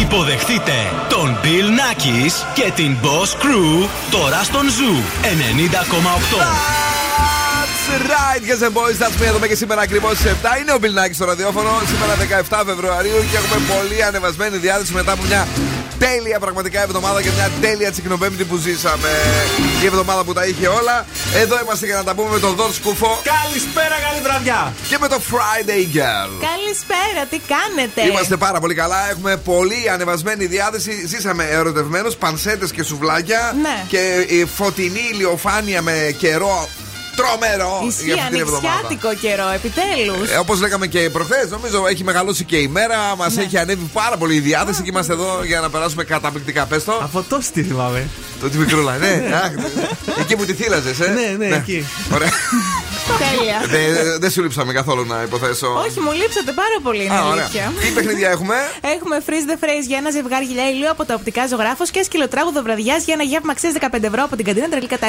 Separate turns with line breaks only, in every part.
Υποδεχτείτε τον Bill Nackis και την Boss Crew τώρα στον Zoo 90,8
right, guys and boys. That's me εδώ και σήμερα ακριβώς στις 7. Είναι ο Μπιλνάκη στο ραδιόφωνο. Σήμερα 17 Φεβρουαρίου και έχουμε πολύ ανεβασμένη διάθεση μετά από μια τέλεια πραγματικά εβδομάδα και μια τέλεια τσικνοπέμπτη που ζήσαμε. Η εβδομάδα που τα είχε όλα. Εδώ είμαστε για να τα πούμε με τον Δον Σκούφο.
Καλησπέρα, καλή βραδιά.
Και με το Friday Girl.
Καλησπέρα, τι κάνετε;
Είμαστε πάρα πολύ καλά. Έχουμε πολύ ανεβασμένη διάθεση. Ζήσαμε ερωτευμένους, πανσέτες και σουβλάκια.
Ναι.
Και η φωτεινή ηλιοφάνεια με καιρό Τρομερό!
Ισχύει ανοιξιάτικο καιρό, επιτέλους.
Ε, Όπως λέγαμε και προχθές, νομίζω έχει μεγαλώσει και η μέρα. Μας ναι. έχει ανέβει πάρα πολύ η διάθεση και είμαστε εδώ για να περάσουμε καταπληκτικά. Πες το.
Από τόσο τι θυμάμαι.
Το τι μικρούλα, ναι. ναι. εκεί που τη θύλαζες, ε.
Ναι, ναι, ναι, εκεί.
Ωραία.
Τέλεια.
Δεν σου λείψαμε καθόλου να υποθέσω.
Όχι, μου λείψατε πάρα πολύ. Είναι αλήθεια.
Τι παιχνίδια έχουμε;
Έχουμε freeze the phrase για ένα ζευγάρι γυλιά ηλίου από τα οπτικά ζωγράφος και σκυλοτράγουδο βραδιάς για ένα γεύμα αξίας 15 ευρώ από την καντίνα τρελή κατά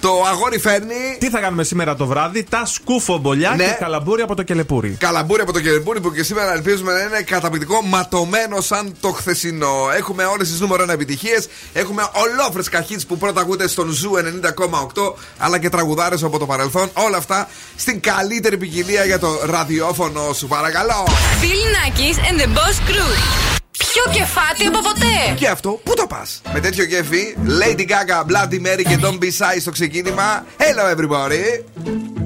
Το αγόρι φέρνει.
Τι θα κάνουμε σήμερα το βράδυ, τα σκούφο μπολιά ναι. και καλαμπούρι από το κελεπούρι.
Καλαμπούρι από το κελεπούρι που και σήμερα ελπίζουμε να είναι καταπληκτικό ματωμένο σαν το χθεσινό. Έχουμε όλες τις νούμερο 1 επιτυχίες. Έχουμε ολόφρεσκα hits που πρώτα ακούτε στον Zoo 90,8 αλλά και τραγουδάρες από το παρελθόν. Όλα αυτά στην καλύτερη ποικιλία για το ραδιόφωνο σου. Παρακαλώ.
Bill and the Boss Crew. Πιο κεφάτοι από ποτέ!
Και αυτό, πού το πας; Με τέτοιο κέφι, Lady Gaga, Bloody Mary και Don't Be Shy στο ξεκίνημα. Hello everybody!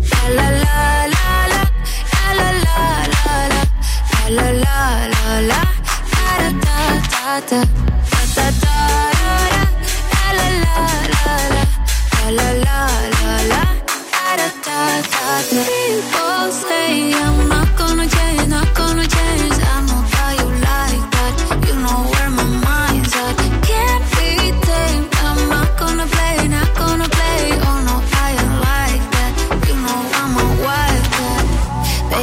la la la la, la la la la la, la la la la la, da da da da.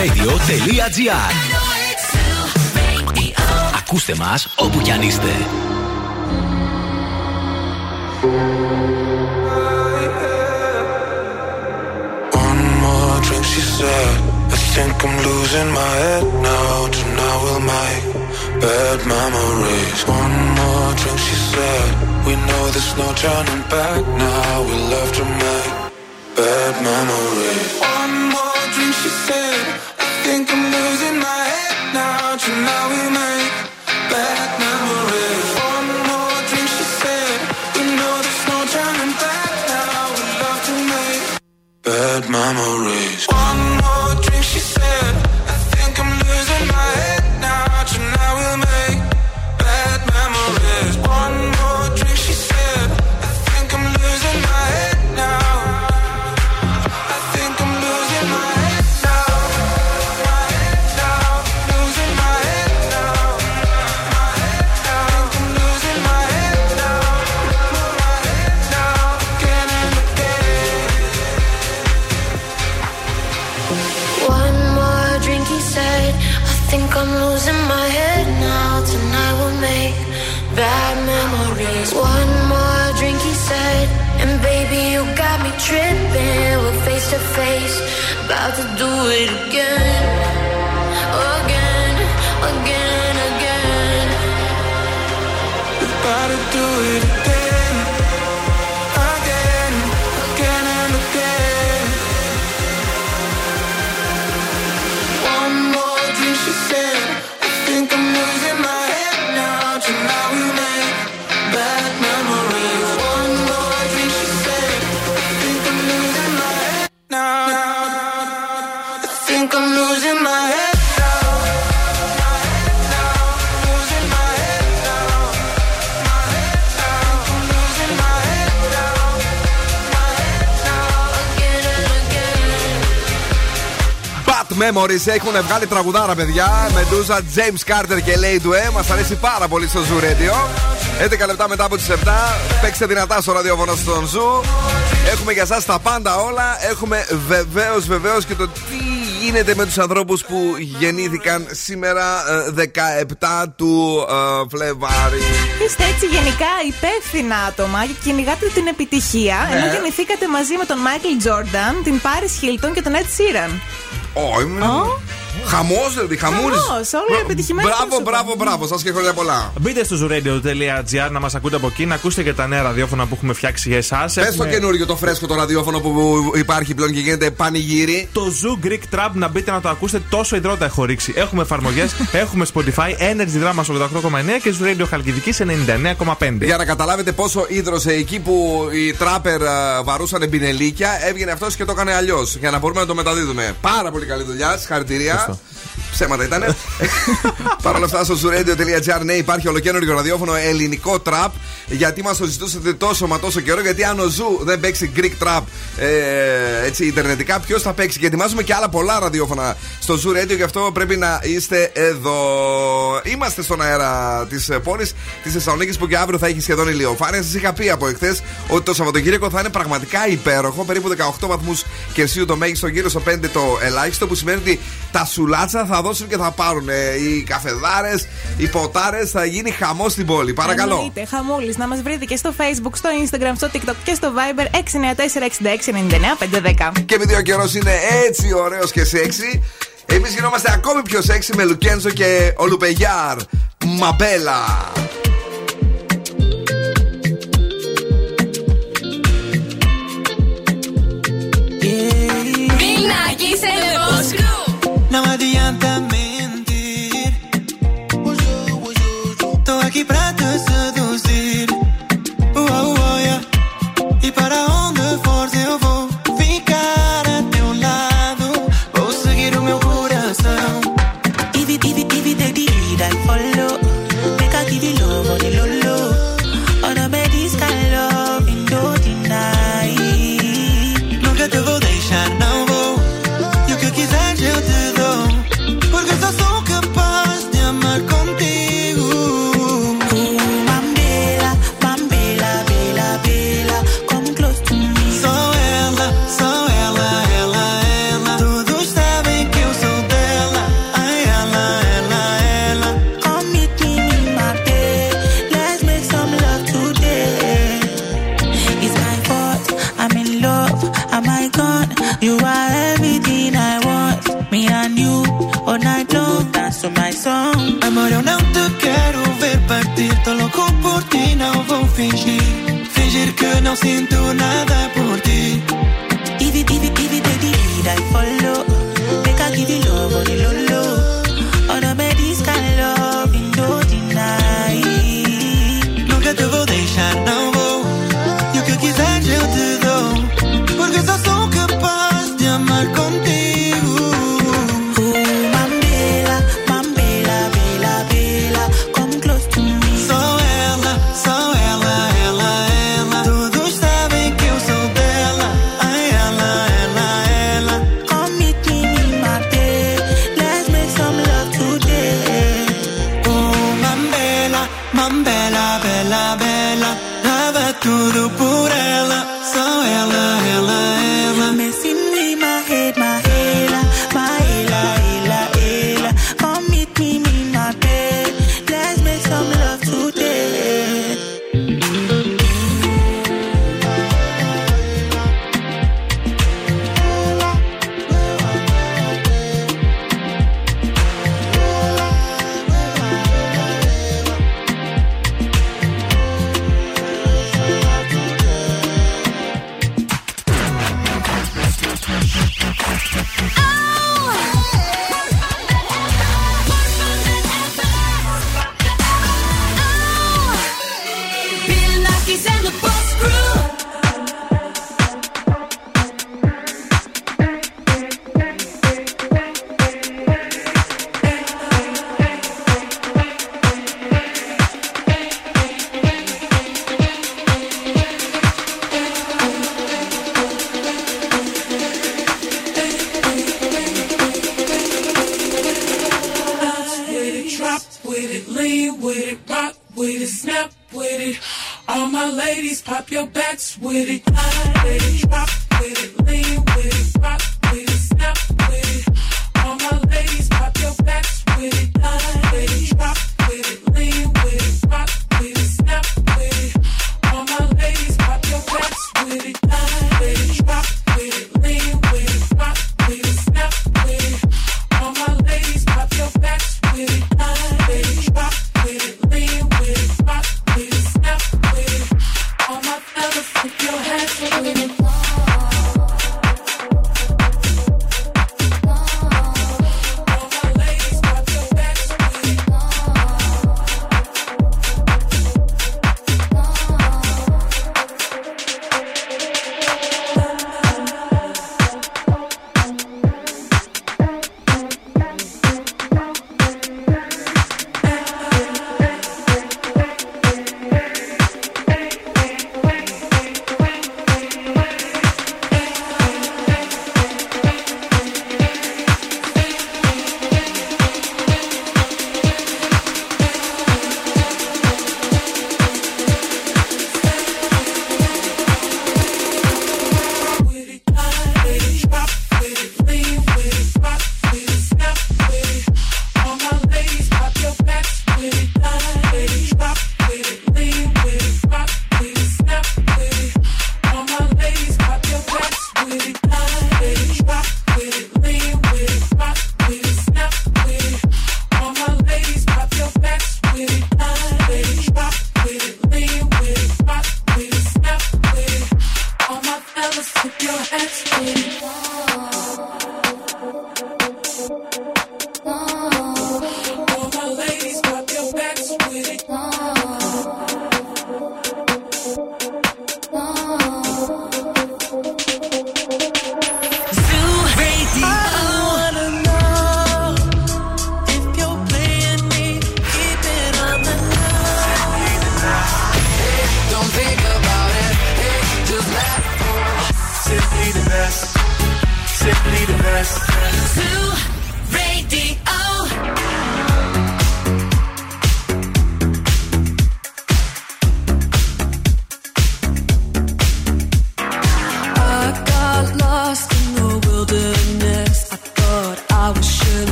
90,8.
Και zooradio.gr Ακούστε μας όπου κι αν είστε.
One more drink, she said. I think I'm losing my head now. Tonight we'll make bad memories. One more drink, she said. We know there's no turning back now. We love to make bad memories. One more drink, she said. Think I'm losing my head now. We make bad memories. One more drink, she said. There's no turning back now. We love to make bad memories. Memories
έχουν βγάλει τραγουδάρα, παιδιά. Μεντούζα, James Carter και Lady Due. Μας αρέσει πάρα πολύ στο Zoo Radio. 11 λεπτά μετά από τις 7. Παίξτε δυνατά στο ραδιόφωνο στον Zoo. Έχουμε για εσά τα πάντα όλα. Έχουμε βεβαίως, βεβαίως και το τι γίνεται με τους ανθρώπους που γεννήθηκαν σήμερα ε, 17 του ε, Φλεβάρι.
Είστε έτσι γενικά υπεύθυνα άτομα και κυνηγάτε την επιτυχία
Ναι.
ενώ γεννηθήκατε μαζί με τον Μάικλ Τζόρνταν, την Πάρι Χίλτον και τον Ed Sheeran.
Oj, men... Ja. Χαμός, δηλαδή, χαμούρι.
Χαμός, όλοι επιτυχημένοι
Μπράβο,
πρόσωπα.
μπράβο, μπράβο. Σας και χρόνια πολλά.
Μπείτε στο zooradio.gr να μας ακούτε από εκεί, να ακούσετε και τα νέα ραδιόφωνα που έχουμε φτιάξει για εσάς.
Πες το καινούριο, το φρέσκο, το ραδιόφωνο που υπάρχει πλέον και γίνεται πανηγύρι.
Το Zoo Greek Trap να μπείτε να το ακούσετε τόσο υδρότα έχω ρίξει. Έχουμε εφαρμογές, έχουμε Spotify, Energy Drama 88,9 και Zoo Radio Χαλκιδική 99,5.
Για να καταλάβετε πόσο ίδρωσε εκεί που οι τράπερ α, βαρούσαν μπινελίκια, έβγαινε αυτός και το έκανε αλλιώς. Για να μπορούμε να το μεταδίδουμε. Πάρα πολύ καλή δουλειά, συγχαρητήρια.
Ευχαριστώ.
Ψέματα ήταν. Παρ' όλα αυτά στο zooradio.gr ναι, υπάρχει ολοκαίνουργιο ραδιόφωνο ελληνικό τραπ. Γιατί μας το ζητούσατε τόσο μα τόσο καιρό. Γιατί αν ο Zoo δεν παίξει Greek trap ε, έτσι ιντερνετικά, ποιος θα παίξει. Και ετοιμάζουμε και άλλα πολλά ραδιόφωνα στο Zoo Radio. Γι' αυτό πρέπει να είστε εδώ. Είμαστε στον αέρα της πόλης της Θεσσαλονίκης που και αύριο θα έχει σχεδόν ηλιοφάνεια. Σας είχα πει από εχθές ότι το Σαββατοκύριακο θα είναι πραγματικά υπέροχο. Περίπου 18 βαθμούς Κελσίου το μέγιστο, γύρω στο 5 το ελάχιστο. Που σημαίνει ότι τα σουλάτσα θα δώσουν και θα πάρουν. Ε, οι καφεδάρες, οι ποτάρες, θα γίνει χαμός στην πόλη. Παρακαλώ.
Εννοείται, χαμούλης. Να μας βρείτε και στο Facebook, στο Instagram, στο TikTok και στο Viber 694-6699-510.
Και επειδή ο καιρός είναι έτσι ωραίος και σεξι, εμείς γινόμαστε ακόμη πιο σεξι με Λουκένζο και ο Λουπεγιάρ. Μαμπέλα.
Bill Nackis
não adianta mentir. Tô aqui pra te fingir. Fingir que não sinto nada por ti. I follow. Make I give you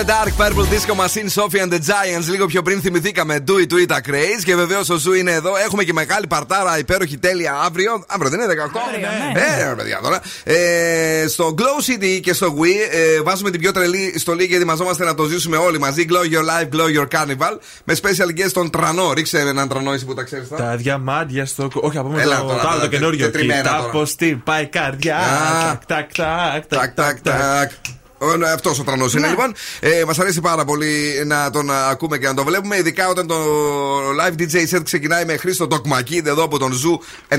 the
Dark Purple Disco Machine, Sophie and the Giants. Λίγο πιο πριν θυμηθήκαμε Do It To It Acraze. Και βεβαίως ο Zoo είναι εδώ. Έχουμε και μεγάλη παρτάρα υπέροχη τέλεια αύριο. Αύριο δεν είναι 18.
ναι.
Ε, παιδιά τώρα. Ε, στο Glow City και στο We ε, βάζουμε την πιο τρελή στολή και ετοιμαζόμαστε να το ζήσουμε όλοι μαζί. Glow Your Life, Glow Your Carnival. Με special guest τον Τρανό. Ρίξε έναν τρανό εσύ που τα ξέρεις.
Τα διαμάντια στο. Όχι, από πούμε
Έλα
το,
τώρα,
το άλλο
τώρα,
το καινούριο.
τετριμμένα
Κοίτα
τώρα.
πώ τι πάει η καρδιά.
Α.
Τακ, τακ, τακ,
Τακ, τακ, τακ. Αυτός ο τρανός είναι λοιπόν. Ε, Μας αρέσει πάρα πολύ να τον α, ακούμε και να τον βλέπουμε. Ειδικά όταν το live DJ set ξεκινάει με Χρήστο Τοκμακίδη εδώ από τον Zoo 90,8.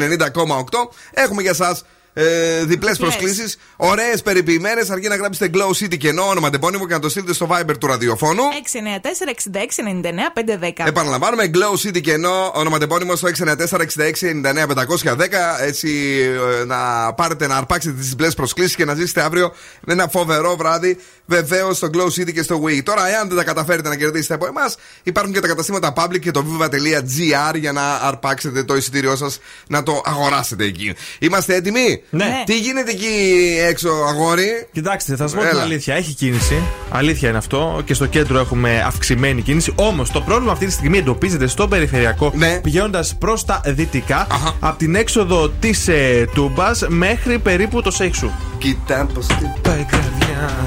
Έχουμε για εσά ε, διπλές προσκλήσεις. Ωραίες περιποιημένες. Αρκεί να γράψετε Glow City κενό, ονοματεπώνυμο και να το στείλετε στο Viber του ραδιοφώνου.
694-6699-510.
Επαναλαμβάνουμε, Glow City κενό, ονοματεπώνυμο στο 694-6699-510. Έτσι ε, να πάρετε να αρπάξετε τις διπλές προσκλήσεις και να ζήσετε αύριο ένα φοβερό βράδυ. Βεβαίως στο Glow City και στο Wii. Τώρα, εάν δεν τα καταφέρετε να κερδίσετε από εμάς, υπάρχουν και τα καταστήματα public και το viva.gr για να αρπάξετε το εισιτήριό σας να το αγοράσετε εκεί. Είμαστε έτοιμοι;
Ναι.
Τι γίνεται εκεί έξω, αγόρι;
Κοιτάξτε, θα σας πω την
Έλα.
αλήθεια. Έχει κίνηση. Αλήθεια είναι αυτό. Και στο κέντρο έχουμε αυξημένη κίνηση. Όμως το πρόβλημα αυτή τη στιγμή εντοπίζεται στο περιφερειακό
Ναι.
πηγαίνοντας προς τα δυτικά
Αχα.
από την έξοδο της ε, Τούμπας μέχρι περίπου το Σέιξου.
Κοίτα πώ.
Πάει η καρδιά.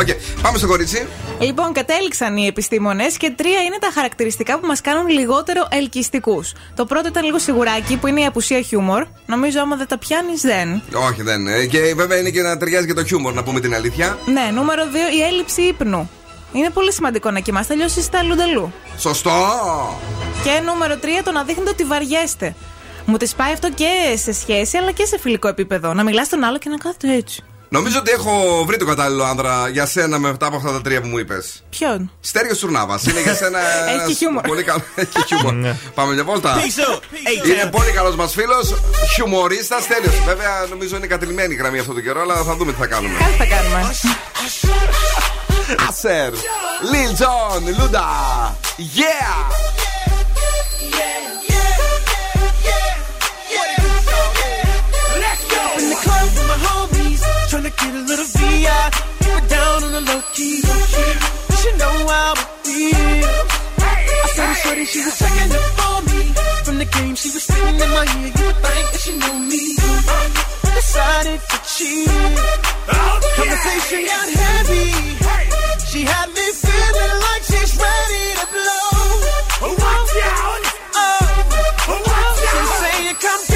Οκ, πάμε στο κορίτσι.
Λοιπόν, κατέληξαν οι επιστήμονες και τρία είναι τα χαρακτηριστικά που μας κάνουν λιγότερο ελκυστικούς. Το πρώτο ήταν λίγο σιγουράκι, που είναι η απουσία χιούμορ. Νομίζω, άμα δεν τα πιάνεις, δεν.
Όχι, δεν είναι. Και βέβαια είναι και να ταιριάζει και το χιούμορ, να πούμε την αλήθεια.
Ναι, νούμερο 2, η έλλειψη ύπνου. Είναι πολύ σημαντικό να κοιμάστε, αλλιώ είστε αλλού
Σωστό!
Και νούμερο 3, το να δείχνετε ότι βαριέστε. Μου τη πάει αυτό και σε σχέση αλλά και σε φιλικό επίπεδο. Να μιλάς στον άλλο και να κάθεται έτσι.
Νομίζω ότι έχω βρει το κατάλληλο άνδρα για σένα μετά από αυτά τα τρία που μου είπες.
Ποιον;
Στέριο Σουρνάβας. Είναι για σένα.
Έχει
ένα
χιούμορ.
Πολύ καλό. Έχει χιούμορ.
Ναι.
Πάμε μια βόλτα. Είναι πολύ καλός μας φίλος. Χιουμορίστας. Στέλιο. Βέβαια νομίζω είναι κατειλημμένη η γραμμή αυτό το καιρό, αλλά θα δούμε τι θα κάνουμε.
Κάτι θα κάνουμε.
Usher. Lil Jon. Luda. Yeah!
in the club with my homies, trying to get a little VI. But down on the low key, you should know how it feels. I saw the shorty, she was checking up for me. From the game, she was singing in my ear. You would think that she knew me. Decided to cheat. Conversation got heavy. She had me feeling like she's ready to blow. Watch out! Oh, she's saying, "Come get me." So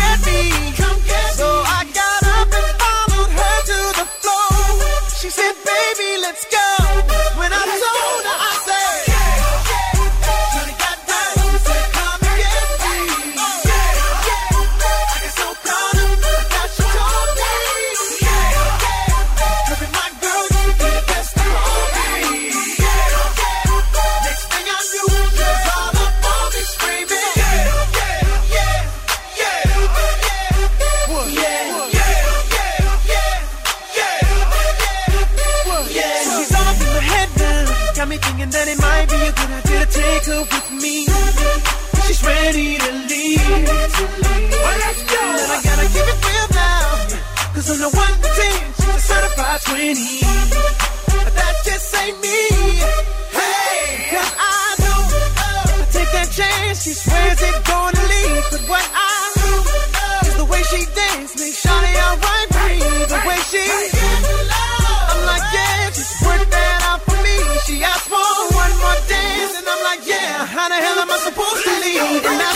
that it might be a good idea to take her with me. She's ready to leave. Well, let's go. And I gotta keep it real now. Cause on the one to ten, she's a certified 20. But that just ain't me. Hey, cause I know. I take that chance, she believe, and I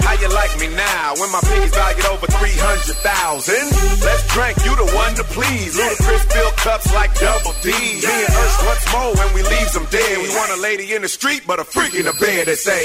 How you like me now when my pennies valued over 300,000? Let's drink, you the one to please. Ludacris fill cups like double D. Me and Ursh once more when we leave them dead. We want a lady in the street, but a freak in the bed that say.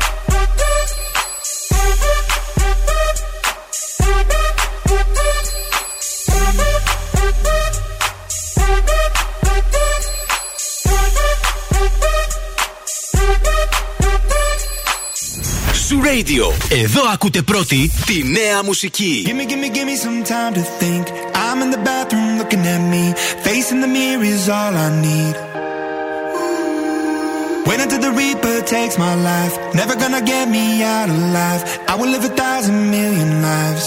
Σου Radio. Εδώ ακούτε πρώτη τη νέα μουσική.
Give me, give me, give me some time to think. I'm in the bathroom looking at me. Facing the mirror is all I need. Wait until the Reaper takes my life. Never gonna get me out alive. I will live a thousand million lives.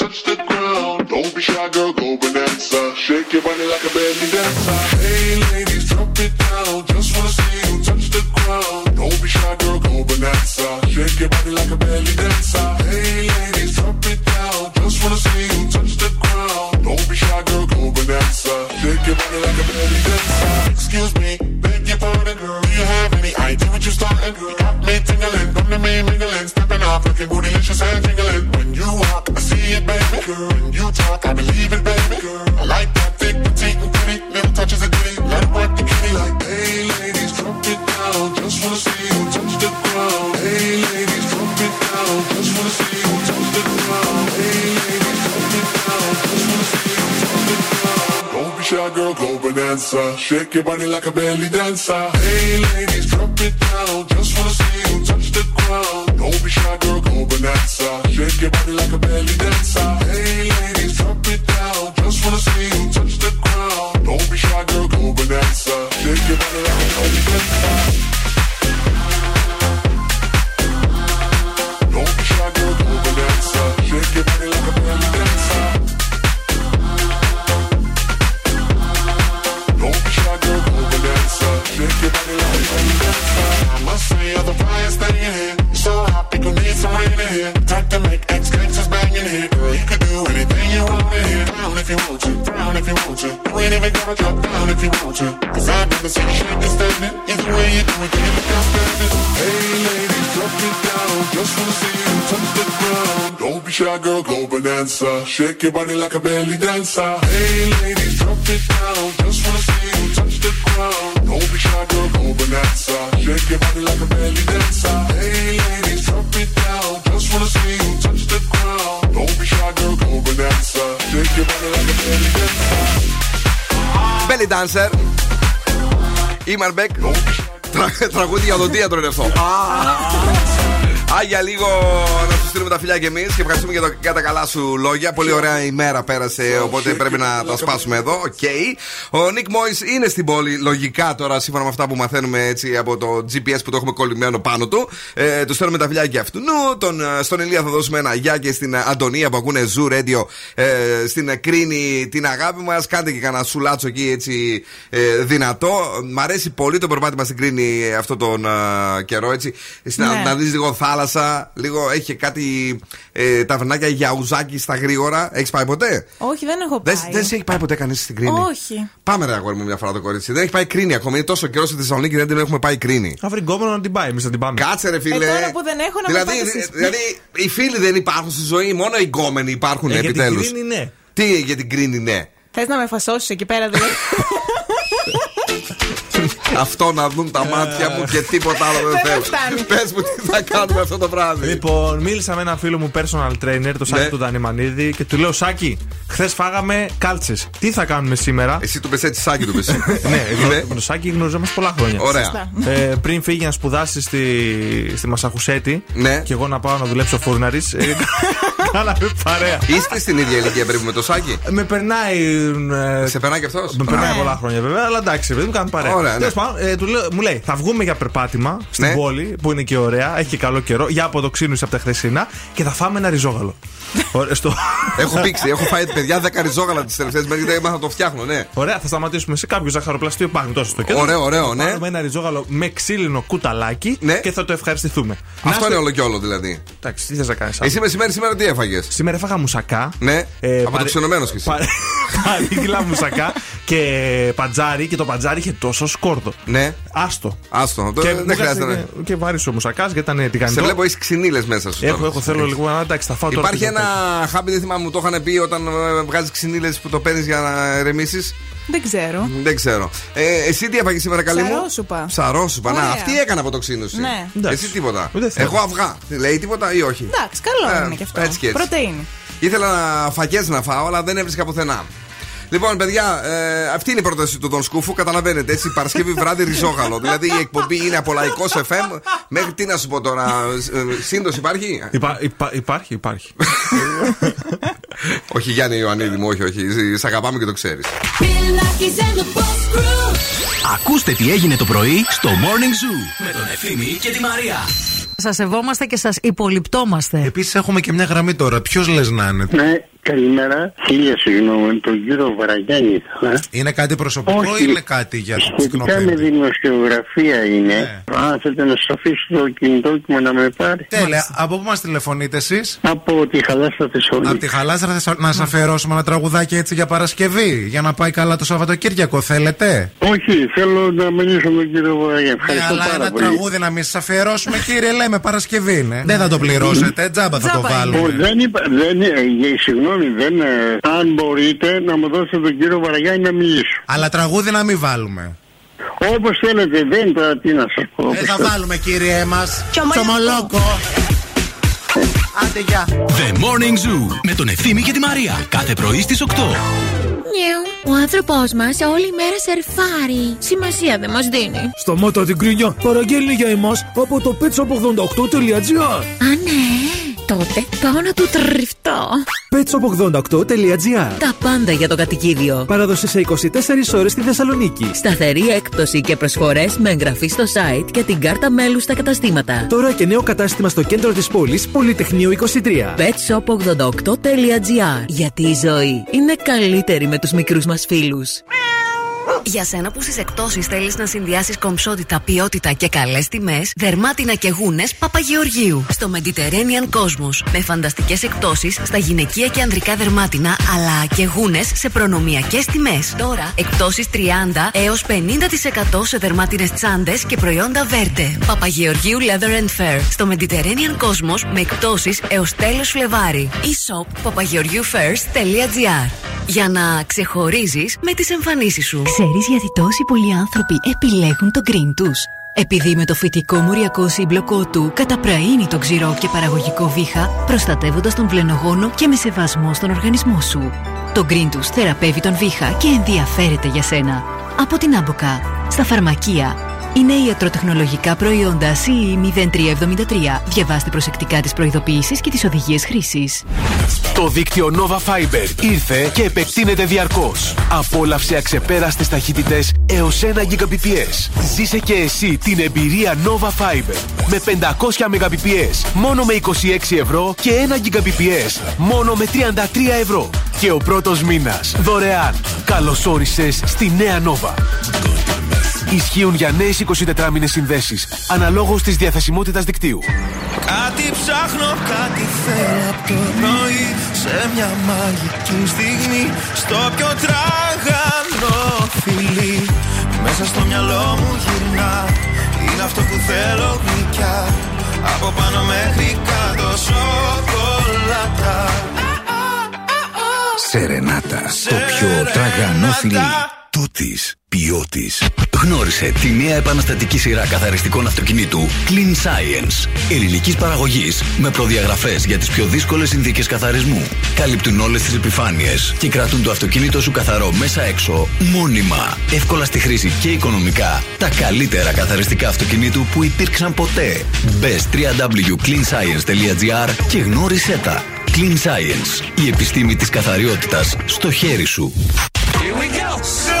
ground. Don't be shy girl, go bonanza. Shake your body like a belly dancer. Hey ladies, drop it down. Just wanna see you touch the ground. Don't be shy girl, go bonanza. Shake your body like a belly dancer. Hey ladies, drop it down. Just wanna see you touch the ground. Don't be shy girl, go bonanza. Shake your body like a belly dancer.
Belly Dancer. Η Μαρμπέκ. Τρα- Τραγούδι για οδοντίατρο είναι αυτό. Α, για λίγο να σου στείλουμε τα φιλιά και εμείς και ευχαριστούμε για, το, για τα καλά σου λόγια. Πολύ ωραία ημέρα πέρασε, οπότε πρέπει να τα σπάσουμε εδώ. Οκ. Ο Νικ Μόης είναι στην πόλη, λογικά τώρα, σύμφωνα με αυτά που μαθαίνουμε έτσι από το GPS που το έχουμε κολλημένο πάνω του. Ε, τους στέλνουμε τα φιλιά και αυτουνού. Τον, ε, στον Ηλία θα δώσουμε ένα γεια και στην Αντωνία που ακούνε Zoo Radio ε, στην Κρίνη την αγάπη μας. Κάντε και κανένα σουλάτσο εκεί έτσι ε, δυνατό. Μ' αρέσει πολύ το περπάτημα στην Κρίνη αυτόν τον ε, καιρό έτσι. Στην-
Ναι.
Να δεις λίγο θάλασσα, λίγο έχει και κάτι ε, ταβερνάκια για ουζάκι στα γρήγορα. Έχεις πάει ποτέ;
Όχι, δεν έχω
Δεν
πάει.
δεν σε έχει πάει ποτέ κανείς στην Κρίνη;
Όχι.
Πάμε ρε αγόρι μου μια φορά το κορίτσι. Δεν έχει πάει Κρίνη ακόμα. Είναι τόσο καιρός στη Θεσσαλονίκη δεν έχουμε πάει Κρίνη.
Θα βρει γκόμενο να την πάει, εμείς θα την πάμε.
Κάτσε ρε φίλε.
Ε, τώρα που δεν έχω να με
δηλαδή,
πάτε εσείς.
δηλαδή οι φίλοι δεν υπάρχουν στη ζωή, μόνο οι γκόμενοι υπάρχουν
Ε, για την
επιτέλους.
Κρίνη, ναι.
Τι για την Κρίνη, ναι.
Θες να με φασώσεις εκεί πέρα, δηλαδή;
Αυτό να δουν τα μάτια μου και τίποτα άλλο δεν
Δεν
θέλω.
φτάνει.
Πες μου τι θα κάνουμε αυτό το βράδυ.
Λοιπόν, μίλησα με έναν φίλο μου personal trainer, το Σάκη
Ναι.
του Δανειμανίδη, και του λέω: Σάκη, χθες φάγαμε κάλτσες. Τι θα κάνουμε σήμερα;
Εσύ του πες έτσι σάκι του πες.
ναι,
Ναι.
με το Σάκη γνωριζόμαστε πολλά χρόνια.
Ωραία.
Σωστά.
Ε, πριν φύγει να σπουδάσει στη, στη Μασαχουσέτη
Ναι.
και εγώ να πάω να δουλέψω φούρναρης. Ε, κάναμε παρέα.
Είστε στην ίδια ηλικία περίπου με το σάκι.
Με περνάει. ε,
Σε περνάει και αυτός;
με περνάει πολλά χρόνια βέβαια, αλλά εντάξει, δεν μου κάνει παρέα.
Ωραία, ναι.
Τέλος πάντων, ε, του λέω- μου λέει, θα βγούμε για περπάτημα στην
Ναι.
πόλη που είναι και ωραία, έχει και καλό καιρό, για αποδοξίνηση από τα χθεσινά και θα φάμε ένα ριζόγαλο. Ωραία, στο...
Έχω πήξει, έχω φάει παιδιά δέκα ριζόγαλα τις τελευταίες μέρες γιατί έμαθα να το φτιάχνω, ναι.
Ωραία, θα σταματήσουμε σε κάποιο ζαχαροπλαστείο υπάρχουν τόσο στο κέντρο.
Ωραίο, ωραίο,
Θα
ναι.
Πάρουμε ένα ριζόγαλο με ξύλινο κουταλάκι
Ναι.
και θα το ευχαριστηθούμε.
Αυτό
Να
είναι
είστε-
όλο και όλο δηλαδή.
Εντάξει, τι θες να κάνεις.
Εσύ μεσημέρι σήμερα τι έφαγες;
Σήμερα έφαγα μουσακά.
Ναι, από το
παρε-
ξενωμένος κι εσύ.
παρε- Παρήγγειλα μουσακά και πατζάρι και το πατζάρι είχε τόσο σκόρδο.
Ναι,
Άστο.
άστο. το-
Και,
Δεν χρειάζεται να.
Και, και βάρης ο μουσακάς γιατί ήταν
Σε
τηγανιτό.
βλέπω έχεις ξυνήλες μέσα σου.
Έχω,
τώρα.
έχω, θέλω λίγο να εντάξει, θα φάω τώρα.
Υπάρχει
την
ένα χάμπι, δεν θυμάμαι, μου το είχαν πει όταν βγάζεις ξυνήλες που το παίρνεις για να ερεμήσεις.
Δεν ξέρω.
Δεν ξέρω. Ε, εσύ τι έφαγες σήμερα, καλή μου;
Ψαρόσουπα.
Ψαρόσουπα. Να,
Ωραία.
αυτή έκανε από το ξύνωση.
Ναι.
Εντάξει.
Εσύ τίποτα.
Ούτε θέλω.
Εγώ αυγά. Λέει τίποτα ή όχι;
Εντάξει, καλό
Ε,
είναι και αυτό.
έτσι και έτσι.
Πρωτεΐνη.
Ήθελα φακές να φάω, αλλά δεν έβρισκα πουθενά. Λοιπόν, παιδιά, ε, αυτή είναι η πρόταση του Δον Σκούφου. Καταλαβαίνετε, έτσι, Παρασκευή βράδυ ριζόγαλο. δηλαδή η εκπομπή είναι από λαϊκός FM. Μέχρι τι να σου πω τώρα, ε, σύντοση υπάρχει;
Υπά, υπά, υπάρχει, υπάρχει.
όχι, Γιάννη Ιωαννίδη μου, όχι, όχι. Σε αγαπάμε και το ξέρεις.
Bill Nackis and the Boss Crew.
Ακούστε τι έγινε το πρωί στο Morning Zoo με τον Ευθύμη και τη Μαρία.
Σας σεβόμαστε και σας υπολοιπτόμαστε.
Επίσης έχουμε και μια γραμμή τώρα. Ποιος λες να είναι;
Ναι, καλημέρα. Χίλια συγγνώμη, τον κύριο Βαραγιάννη ήθελα.
Είναι κάτι προσωπικό
Όχι.
ή είναι κάτι για την
Σχετικά με
σκηνοπέντε.
δημοσιογραφία είναι.
Ναι.
Αν θέλετε να σας αφήσω το κινητό μου να με πάρει.
Τέλεια. Από πού μας τηλεφωνείτε εσείς;
Από τη χαλάστα Θεσσαλονίκη.
Από τη Χαλάστρα θα να σας αφιερώσουμε ένα τραγουδάκι έτσι για Παρασκευή. Για να πάει καλά το Σαββατοκύριακο, θέλετε;
Όχι, θέλω να μιλήσω με τον κύριο Βαραγιάννη.
Ναι,
Ευχαριστώ
αλλά
πάρα
ένα
πολύ.
τραγούδι να μην σας αφιερώσουμε, κύριε, λέμε Παρασκευή είναι. Δεν θα το πληρώσετε, τζάμπα θα το
Τζάμπα
Ω,
βάλουμε.
δεν είπα, δεν, ε, ε, συγγνώμη, δεν, ε, αν μπορείτε να μου δώσετε τον κύριο Βαραγιάννη να μιλήσω.
Αλλά τραγούδι να μην βάλουμε.
Όπως θέλετε, δεν τώρα τι να σας πω.
Ε, θα βάλουμε, κύριε μας.
Τσομολόκο.
Τσομολόκο. Άντε, γεια.
The Morning Zoo με τον Ευθύμη και τη Μαρία. Κάθε πρωί στις 8.
Νιου. Ο άνθρωπός μας όλη μέρα σερφάρει. Σημασία δεν μας δίνει.
Σταμάτα την κρίνια. Παραγγέλνει για εμάς από το petsop88.gr.
Α, ναι. Τότε πάω να του τριφτώ.
petsop88.gr.
Τα πάντα για το κατοικίδιο.
Παράδοση σε 24 ώρες στη Θεσσαλονίκη.
Σταθερή έκπτωση και προσφορές με εγγραφή στο site και την κάρτα μέλους στα καταστήματα.
Τώρα και νέο κατάστημα στο κέντρο της πόλης, Πολυτεχνείο 23.
Petshop88.gr Γιατί η ζωή είναι καλύτερη με τους μικρούς μας φίλους.
Για σένα που στις εκτόσεις θέλεις να συνδυάσεις κομψότητα, ποιότητα και καλές τιμές, δερμάτινα και γούνες Παπαγεωργίου. Στο Mediterranean Cosmos. Με φανταστικές εκτόσεις στα γυναικεία και ανδρικά δερμάτινα, αλλά και γούνες σε προνομιακές τιμές. Τώρα εκτόσεις 30 έως 50% σε δερμάτινες τσάντες και προϊόντα βέρτε. Παπαγεωργίου Leather and Fair. Στο Mediterranean Cosmos με εκτόσεις έως τέλος Φλεβάρι. E-shop papageorgioufair.gr Για να ξεχωρίζεις με τις εμφανίσεις σου.
Ξέρεις γιατί τόσοι πολλοί άνθρωποι επιλέγουν το green τους; Επειδή με το φυτικό μοριακό σύμπλοκό του καταπραίνει το ξηρό και παραγωγικό βήχα, προστατεύοντας τον βλενογόνο και με σεβασμό στον οργανισμό σου. Το green τους θεραπεύει τον βήχα και ενδιαφέρεται για σένα. Από την Άμποκα, στα φαρμακεία. Είναι ιατροτεχνολογικά προϊόντα CE 0373. Διαβάστε προσεκτικά τις προειδοποιήσεις και τις οδηγίες χρήσης.
Το δίκτυο Nova Fiber ήρθε και επεκτείνεται διαρκώς. Απόλαυσε αξεπέραστες ταχύτητες έως 1 Gbps. Ζήσε και εσύ την εμπειρία Nova Fiber με 500 Mbps μόνο με 26 ευρώ και 1 Gbps μόνο με 33 ευρώ. Και ο πρώτος μήνας δωρεάν. Καλώ όρισε στη νέα Nova. Ισχύουν για νέε 24 μήνε συνδέσεις, αναλόγως της διαθεσιμότητας δικτύου.
Κάτι ψάχνω, κάτι θέλω από το πρωί Σε μια μαγική στιγμή Στο πιο τραγανό φιλί Μέσα στο μυαλό μου γυρνά Είναι αυτό που θέλω γλυκιά Από πάνω μέχρι κάτω σοκολάτα
Σερενάτα. Το πιο τραγανό φιλί. Τούτης ποιότης.
Γνώρισε τη νέα επαναστατική σειρά καθαριστικών αυτοκινήτου Clean Science. Ελληνικής παραγωγής με προδιαγραφές για τις πιο δύσκολες συνθήκες καθαρισμού. Καλύπτουν όλες τις επιφάνειες και κρατούν το αυτοκίνητο σου καθαρό μέσα έξω μόνιμα. Εύκολα στη χρήση και οικονομικά. Τα καλύτερα καθαριστικά αυτοκινήτου που υπήρξαν ποτέ. Μπες www.cleanscience.gr και γνώρισέ τα. Clean Science. Η επιστήμη της καθαριότητας στο χέρι σου.
Here we go.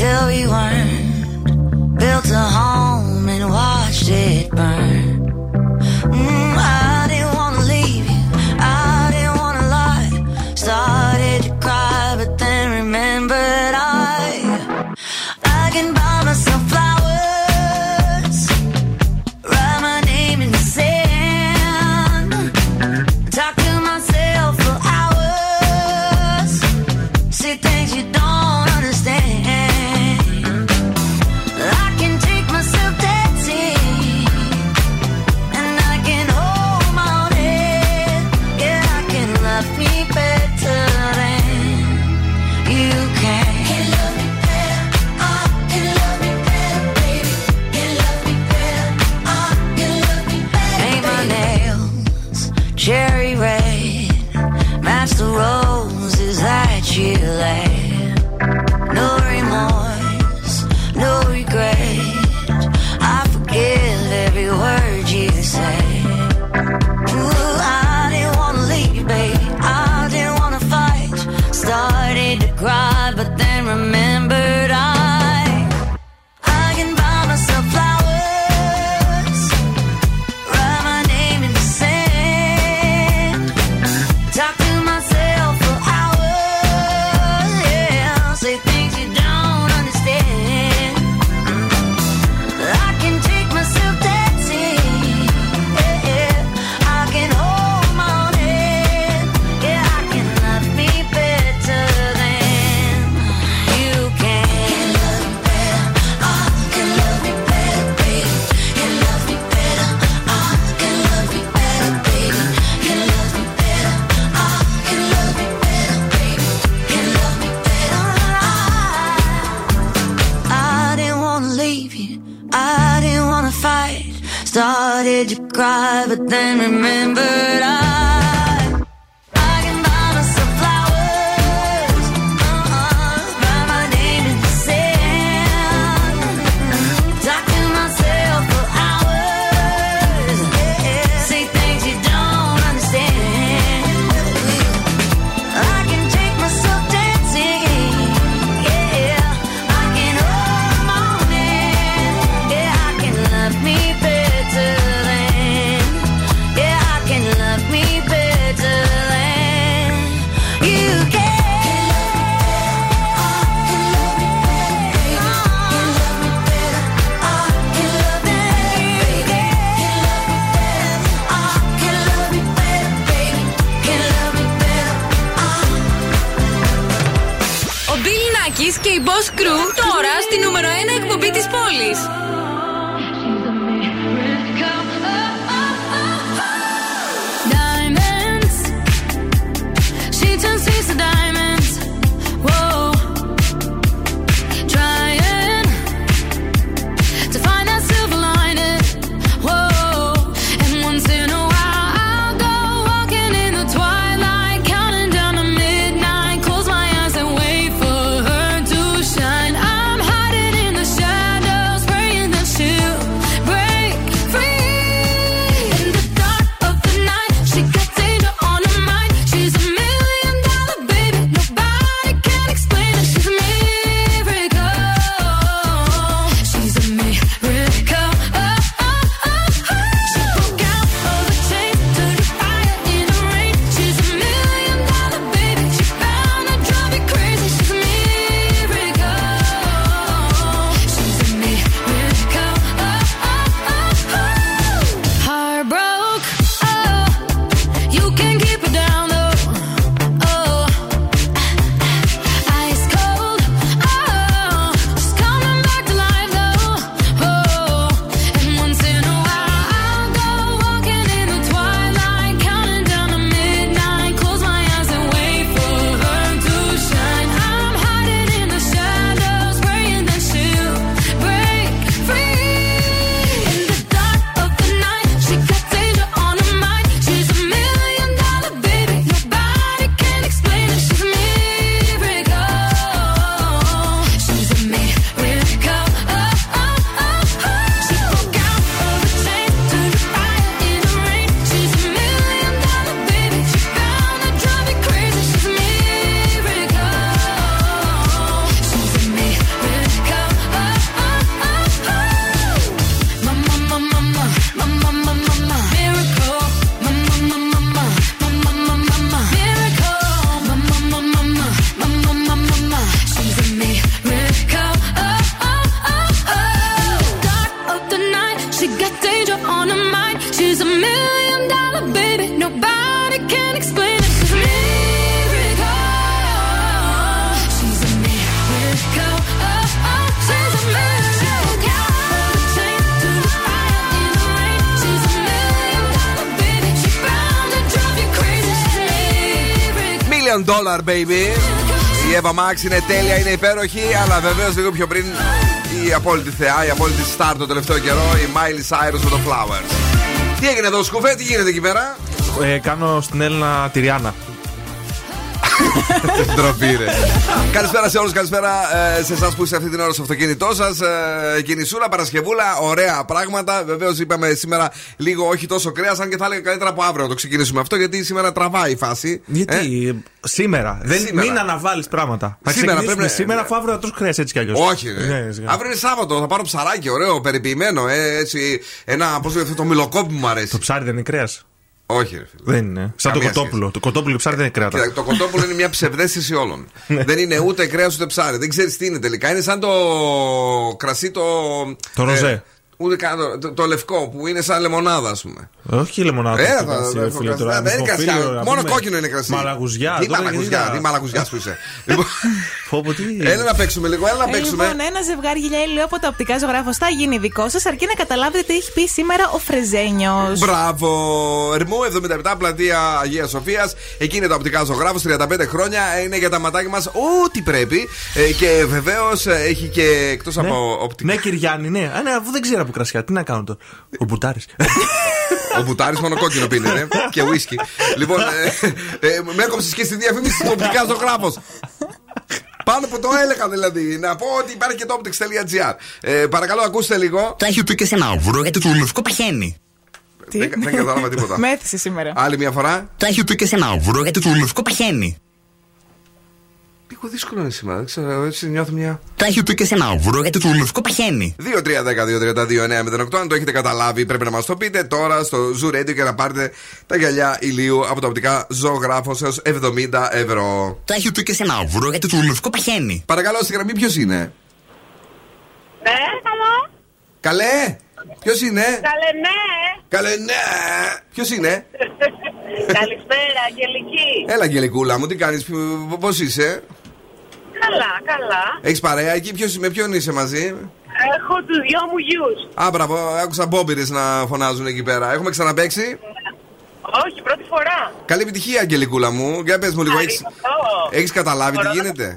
till we weren't. Built a home baby.
Η Εύα Max είναι τέλεια, είναι υπέροχη, αλλά βεβαίως λίγο πιο πριν η απόλυτη θεά, η απόλυτη star το τελευταίο καιρό, η Miley Cyrus με το Flowers. Τι έγινε εδώ, σκουφέ, τι γίνεται εκεί πέρα;
Ε, κάνω στην Έλληνα τη Ριάννα.
Ντροπή, ρε. καλησπέρα σε όλους, καλησπέρα ε, σε εσάς που είστε αυτή την ώρα στο αυτοκίνητό σας. Ε, κινησούλα, Παρασκευούλα, ωραία πράγματα. Βεβαίως είπαμε σήμερα λίγο όχι τόσο κρέας, αν και θα έλεγα καλύτερα από αύριο να το ξεκινήσουμε αυτό, γιατί σήμερα τραβάει η φάση.
Γιατί; Σήμερα. Δεν,
Σήμερα.
Μην αναβάλεις πράγματα. Θα
Σήμερα
ξεκινήσουμε
πρέπει να-
σήμερα, αφού αύριο θα τρως κρέα έτσι κι αλλιώς.
Όχι, ρε. Αύριο είναι Σάββατο, θα πάρω ψαράκι, ωραίο, περιποιημένο. Ε, έτσι, ένα, πώς λέγεται, αυτό το μιλοκόπι μου αρέσει.
Το ψάρι δεν είναι κρέας.
Όχι, ρε. φίλε.
Δεν είναι. Σαν το
Καμία
κοτόπουλο. Το κοτόπουλο και ψάρι δεν είναι κρέατα.
Κοίτα, το κοτόπουλο είναι μια ψευδέστηση όλων.
Ναι.
δεν είναι ούτε κρέας ούτε ψάρι. Δεν ξέρεις τι είναι τελικά. Είναι σαν το κρασί το.
Το ροζέ.
Ε, ούτε καν το, το, το λευκό που είναι σαν λεμονάδα, ας πούμε.
Όχι λεμονάδα.
Ε,
το
θα-
κρασί,
θα-
ρε
θα-
φίλε,
θα-
τώρα,
δεν είναι κρασί.
μυθοφίλιο, να
Μόνο
πούμε.
κόκκινο είναι κρασί.
Μαλαγουζιά.
Τι
τώρα
μαλαγουζιά,
γιατί
τι
να-
μαλαγουζιάς που είσαι. Λοιπόν,
Πω, πω, τι.
Έλα να παίξουμε λίγο, έλα να
Ε,
παίξουμε.
Λοιπόν, ένα ζευγάρι γυλιά ηλίου από τα οπτικά ζωγράφο θα γίνει δικό σας, αρκεί να καταλάβετε τι έχει πει σήμερα ο Φρεζένιος.
Μπράβο! Ερμού 77 πλατεία Αγία Σοφίας. Εκεί είναι το οπτικά ζωγράφος, 35 χρόνια. Είναι για τα ματάκια μας ό,τι πρέπει. Ε, και βεβαίως έχει και εκτός από οπτικά.
Ναι, Κυριάννη, ναι. Α, ναι, αφού δεν ξέρω από κάπου κρασιά. Τι να κάνω τώρα; Ο Μπουτάρης.
Ο Μπουτάρης μόνο κόκκινο πίνει, ναι. και ουίσκι. λοιπόν, ε, ε, με έκοψες και στη διαφήμιση του οπτικά ζωγράφο. Πάνω που το έλεγα δηλαδή. Να πω ότι υπάρχει και το optics.gr. Ε, παρακαλώ, ακούστε λίγο.
Το έχει του και σε ένα βουρό γιατί του λευκό παχαίνει.
Δεν, δεν κατάλαβα τίποτα.
Μέθησε σήμερα.
Άλλη μια φορά.
Το έχει του και σε ένα βουρό γιατί του λευκό παχαίνει.
Λίγο δύσκολο είναι σήμερα. Δεν ξέρω, έτσι νιώθω μια.
Το έχει του και σε ένα βουρό γιατί του λευκό παχαίνει.
2-3-10-2-32-9-08. Αν το έχετε καταλάβει, πρέπει να μας το πείτε τώρα στο Zoo Radio και να πάρετε τα γυαλιά ηλίου από τα οπτικά ζωγράφο έω 70 ευρώ.
Το έχει του και σε ένα βουρό γιατί του λευκό παχαίνει.
Παρακαλώ, στη γραμμή ποιος είναι;
Ναι, καλό.
Καλέ! Ποιος είναι;
Καλέ, ναι.
Καλέ, ναι! Ποιος είναι;
Καλησπέρα, Αγγελική.
Έλα, Αγγελικούλα μου, τι κάνεις, πώς είσαι;
Καλά, καλά.
Έχεις παρέα εκεί, ποιος, με ποιον είσαι μαζί;
Έχω τους δυο μου γιους.
Α, μπράβο, άκουσα μπόμπιρες να φωνάζουν εκεί πέρα. Έχουμε ξαναπέξει;
Όχι, πρώτη φορά.
Καλή επιτυχία, Αγγελικούλα μου. Για πες μου λίγο, έχει
Ευχαριστώ.
καταλάβει τι
Μπορώ να-
γίνεται;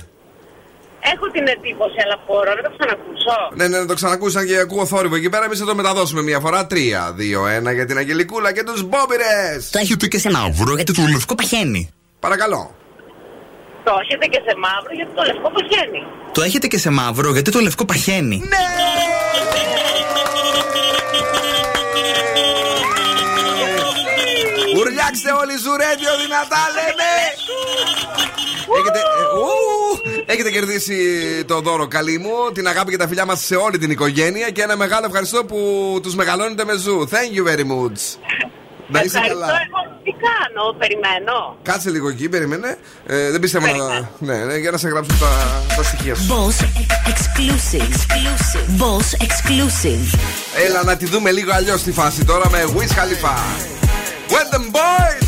Έχω την εντύπωση, αλλά μπορώ να το ξανακούσω.
Ναι, ναι, να το ξανακούσαν και ακούω θόρυβο εκεί πέρα. Εμείς θα το μεταδώσουμε μία φορά. 3, 2, 1 για την Αγγελικούλα και τους μπόμπιρες.
Το έχει του και σε ένα βουρό γιατί του λευκό παχαίνει.
Παρακαλώ.
Το έχετε και σε μαύρο γιατί το λευκό παχαίνει.
Το έχετε και σε μαύρο γιατί το λευκό παχαίνει.
Ναι! Ουρλιάξτε όλοι ζουρέντιο δυνατά λέμε! Έχετε, ε, ου, έχετε κερδίσει το δώρο καλή μου, την αγάπη και τα φιλιά μας σε όλη την οικογένεια και ένα μεγάλο ευχαριστώ που τους μεγαλώνετε με ζου. Thank you very much. Να είσαι
Ευχαριστώ,
καλά.
Εγώ τι κάνω, περιμένω.
Κάτσε λίγο εκεί, περίμενε. Ε, δεν πιστεύω να. Ναι, ναι, για να σε γράψω τα, τα στοιχεία σου.
Boss exclusive. exclusive. Boss exclusive.
Έλα να τη δούμε λίγο αλλιώς τη φάση τώρα με Wiz Khalifa. When them boys!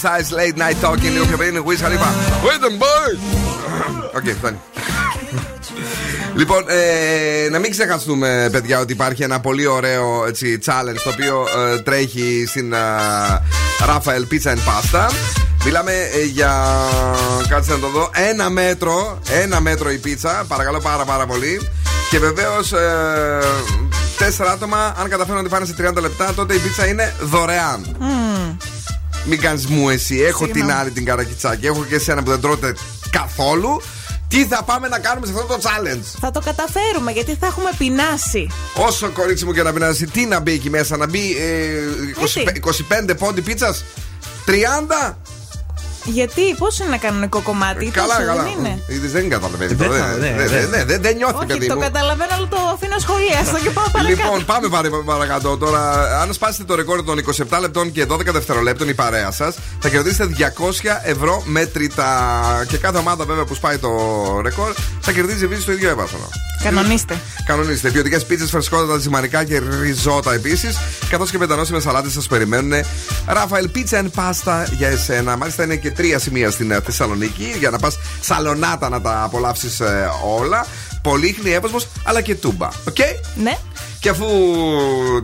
Harry Styles Late Night Talking. Λίγο πιο πριν είναι Wiz Khalifa. We Dem Boyz. OK, φτάνει. Λοιπόν, ε, να μην ξεχαστούμε, παιδιά, ότι υπάρχει ένα πολύ ωραίο έτσι, challenge το οποίο ε, τρέχει στην ε, Rafael Pizza and Pasta. Μιλάμε ε, για. Κάτσε να το δω. Ένα μέτρο. Ένα μέτρο η πίτσα. Παρακαλώ πάρα πάρα πολύ. Και βεβαίως. Ε, τέσσερα άτομα, αν καταφέρουν να τη φάνε σε 30 λεπτά, τότε η πίτσα είναι δωρεάν. Μην κάνεις μου εσύ. Έχω την
Συγγνώμη.
άλλη την καρακιτσάκη. Έχω και εσένα που δεν τρώτε καθόλου. Τι θα πάμε να κάνουμε σε αυτό το challenge;
Θα το καταφέρουμε γιατί θα έχουμε πεινάσει.
Όσο κορίτσι μου και να πεινάσει, τι να μπει εκεί μέσα, να μπει ε, 25, 25 πόντι πίτσας, 30.
Γιατί, πώς είναι ένα κανονικό κομμάτι,
Καλά,
τόσο
καλά.
δεν είναι;
Είδες, δεν καταλαβαίνεις.
Δεν
τώρα,
θα-
Δεν
ναι,
δεν-
ναι.
δεν- δεν- δεν νιώθει,
Όχι,
παιδί
το
μου.
καταλαβαίνω, αλλά το αφήνω σχολίαστο και πάω παρακάτω.
Λοιπόν, πάμε πάρε παρακάτω. Τώρα, αν σπάσετε το ρεκόρ των 27 λεπτών και 12 δευτερολέπτων η παρέα σας, θα κερδίσετε 200 ευρώ μέτρητα. Και κάθε ομάδα, βέβαια, που σπάει το ρεκόρ, θα κερδίζει επίσης το ίδιο έβαθρο.
Κανονίστε.
Κανονίστε. Ποιοτικέ πίτσες, φρεσκότατα, ζυμαρικά και ριζότα επίσης. Καθώς και πεντανόσιμε σαλάτες σας περιμένουν. Ράφαελ Pizza and Pasta για εσένα. Μάλιστα είναι και τρία σημεία στην ε, Θεσσαλονίκη για να πας σαλονάτα να τα απολαύσεις όλα. Πολύχνη, Εύοσμο, αλλά και Τούμπα. Οκ;
Ναι.
Και αφού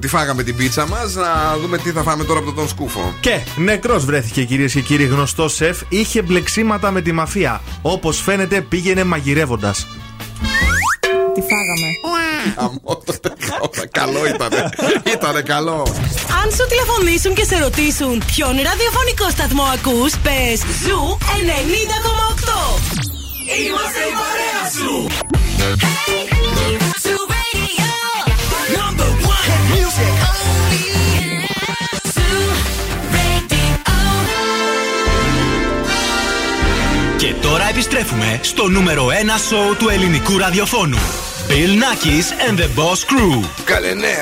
τη φάγαμε την πίτσα μας, να δούμε τι θα φάμε τώρα από τον Σκούφο.
Και νεκρός βρέθηκε κυρίες και κύριοι γνωστός σεφ. Είχε μπλεξίματα με τη μαφία. Όπως φαίνεται πήγαινε μαγειρεύοντας.
Τι φάγαμε.
καλό ήτανε. ήτανε καλό.
Αν σου τηλεφωνήσουν και σε ρωτήσουν ποιον ραδιοφωνικό σταθμό ακούς, πες Zoo 90,8.
Είμαστε η παρέα σου.
Και τώρα επιστρέφουμε στο νούμερο 1 σοου του ελληνικού ραδιοφώνου. Bill Nakis and the Boss Crew.
Καλέ, ναι.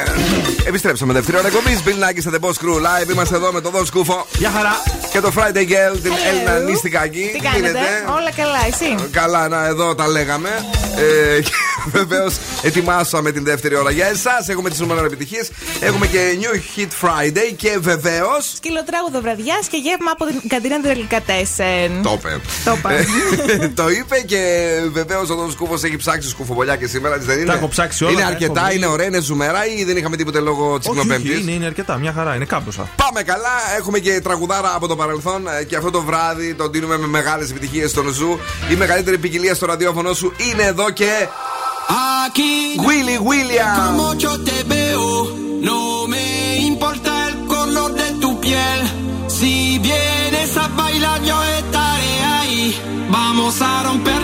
Επιστρέψαμε δεύτερη ώρα εκπομπής. Bill Nakis and the Boss Crew Live. Είμαστε εδώ με τον Δον Σκούφο.
Γεια χαρά.
Και το Friday Girl, την Έλληνα Νίστικακη.
Τι κάνετε, όλα καλά, εσύ;
Καλά, να εδώ τα λέγαμε. Ε, και βεβαίως ετοιμάσαμε την δεύτερη ώρα για εσάς. Έχουμε τις νούμερο επιτυχίες. Έχουμε και New Hit Friday και βεβαίω.
Σκυλοτράγουδο βραδιάς και γεύμα από την καντίνα Τελικατέσεν.
Το είπε.
Το είπα.
Ε, το είπε και βεβαίως ο Δον Σκούφο έχει ψάξει σκουφοβολιά και σήμερα. έτσι Δεν είναι;
Τα έχω ψάξει όλα,
Είναι
τα
αρκετά,
έχω βρει.
είναι ωραία, είναι ζουμερά ή δεν είχαμε τίποτε λόγω της
Όχι, όχι,
Κνοπέμπτη.
είναι, είναι αρκετά, μια χαρά, είναι κάμποσα.
Πάμε καλά, έχουμε και τραγουδάρα από το παρελθόν ε, και αυτό το βράδυ τον δίνουμε με μεγάλες επιτυχίες στον Zoo. Η μεγαλύτερη ποικιλία στο ραδιόφωνο σου είναι εδώ και.
Aquí,
Willy William.
como yo te veo, no me importa el color de tu piel. Si vienes a bailar, yo estaré ahí. Vamos a romper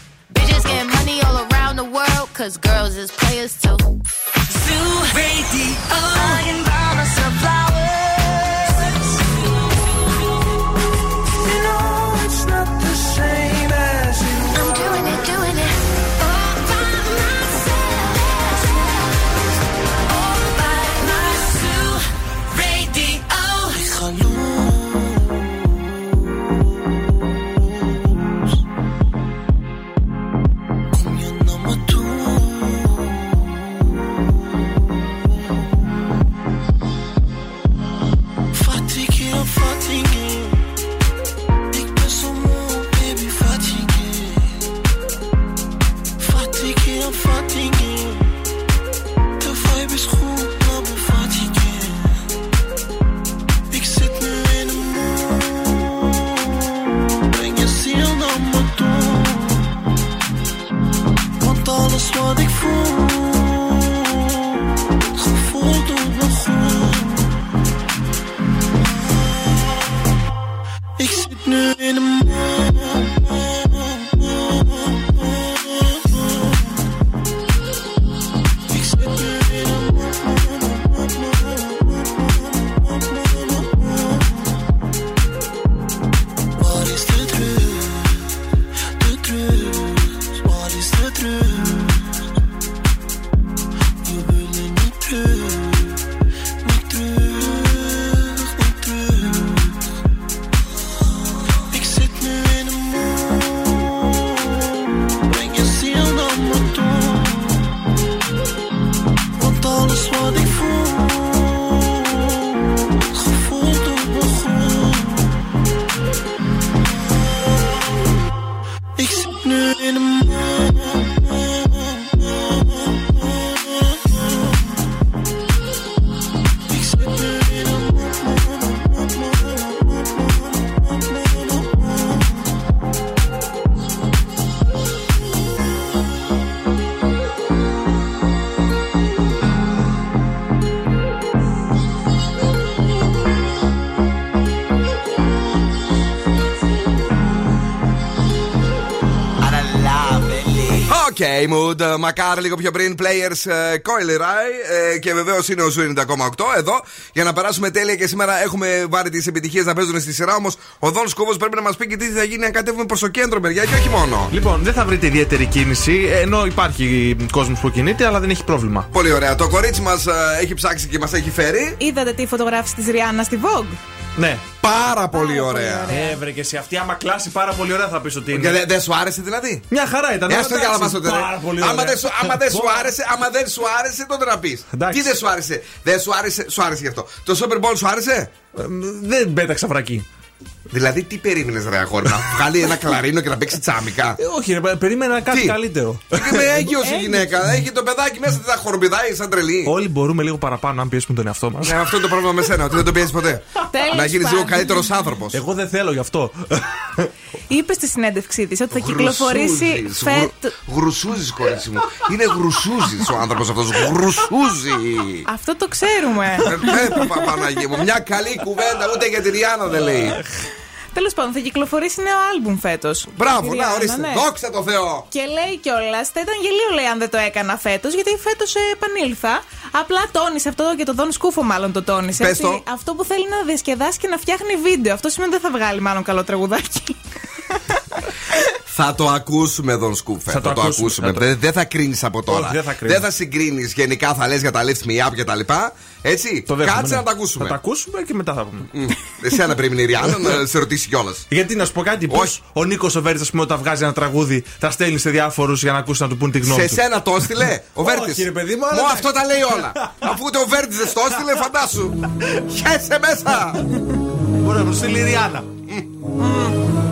Bitches getting money all around the world, cause girls is players too. Zoo Radio. I can buy myself flowers.
OK, mood.
Μακάρι λίγο πιο πριν. Players ε, Coi Leray. ε, και βεβαίως είναι ο Zoo 90,8 εδώ. Για να περάσουμε τέλεια και σήμερα έχουμε βάλει τις επιτυχίες να παίζουν στη σειρά. Όμως ο Δον Σκούφο πρέπει να μας πει και τι θα γίνει αν κατέβουμε προς το κέντρο μεριά και όχι μόνο.
Λοιπόν, δεν θα βρείτε ιδιαίτερη κίνηση, ενώ υπάρχει κόσμος που κινείται, αλλά δεν έχει πρόβλημα.
Πολύ ωραία. Το κορίτσι μας έχει ψάξει και μας έχει φέρει.
Είδατε τη φωτογράφηση της Ριάνας στη Vogue;
Ναι.
Πάρα πολύ ωραία.
Έβρε και σε αυτή, άμα κλάσει πάρα πολύ ωραία, θα πεις ότι είναι.
Και δεν δεν σου άρεσε δηλαδή;
Μια χαρά ήταν.
Έστω για να
εντάξει,
μας το
Πάρα πολύ
Άμα
ωραία.
δεν σου, άμα δεν σου
Πω.
άρεσε, άμα δεν σου άρεσε, τότε να πεις.
Εντάξει.
Τι δεν σου άρεσε; Δεν σου άρεσε, σου άρεσε γι' αυτό. Το Super Bowl σου άρεσε;
Ε, Δεν πέταξα βρακή.
Δηλαδή, τι περίμενες, ρε αγόρι, να βγάλει ένα κλαρίνο και να παίξει τσάμικα;
Ε, όχι, ρε, περίμενα κάτι
Τι;
καλύτερο.
Και με έγκυο η γυναίκα. Έχει το παιδάκι μέσα, δεν θα χορμπιδάει σαν τρελή.
Όλοι μπορούμε λίγο παραπάνω, αν πιέσουμε τον εαυτό μας.
Ναι, αυτό είναι το πρόβλημα με σένα, ότι δεν το πιέζει ποτέ.
Τέλος
Να γίνεις λίγο
πάντων.
καλύτερος άνθρωπος.
Εγώ δεν θέλω γι' αυτό.
Είπες στη συνέντευξή της ότι θα κυκλοφορήσει φέτο.
Γρουσούζης, κορίτσι μου. Είναι γρουσούζης ο άνθρωπος αυτός. Γρουσούζη.
Αυτό το ξέρουμε.
Ε, ε, πα- Παναγία μου, μια καλή κουβέντα ούτε για την Ριάννα δεν λέει.
Τέλος πάντων, θα κυκλοφορήσει νέο άλμπουμ φέτος.
Μπράβο, να ορίστε. Δόξα τω Θεώ.
Και λέει κιόλας, θα ήταν γελίο λέει αν δεν το έκανα φέτος, γιατί φέτος επανήλθα. Απλά τόνισε αυτό και το Δον Σκούφο, μάλλον το τόνισε.
Πες
έτσι.
το.
Αυτό που θέλει να διασκεδάσει και να φτιάχνει βίντεο. Αυτό σημαίνει ότι δεν θα βγάλει μάλλον καλό τραγουδάκι.
Θα το ακούσουμε, εδώ Σκούφε.
Θα, το,
θα
το ακούσουμε.
ακούσουμε.
Θα το...
Δεν θα κρίνεις από τώρα.
Όχι, δεν θα, δεν
θα συγκρίνεις γενικά, θα λες για τα lift me up και τα λοιπά. Έτσι.
Το
Κάτσε
ναι.
να τα ακούσουμε.
Θα τα ακούσουμε και μετά θα πούμε.
Εσένα πρέπει η Ριάννα να σε ρωτήσει κιόλας.
Γιατί να σου πω κάτι. Πώς ο Νίκος ο Βέρτης, ας πούμε, όταν βγάζει ένα τραγούδι, τα στέλνει σε διάφορους για να ακούσει να του πούν τη γνώμη.
Σε
εσένα
σένα το έστειλε ο Βέρτης.
Όχι, παιδί μου, αλλά...
αυτό τα λέει όλα. Αφού ούτε ο Βέρτης δεν το έστειλε, φαντάσου. Χέσαι μέσα.
Μπορεί να του στείλει η Ριάννα.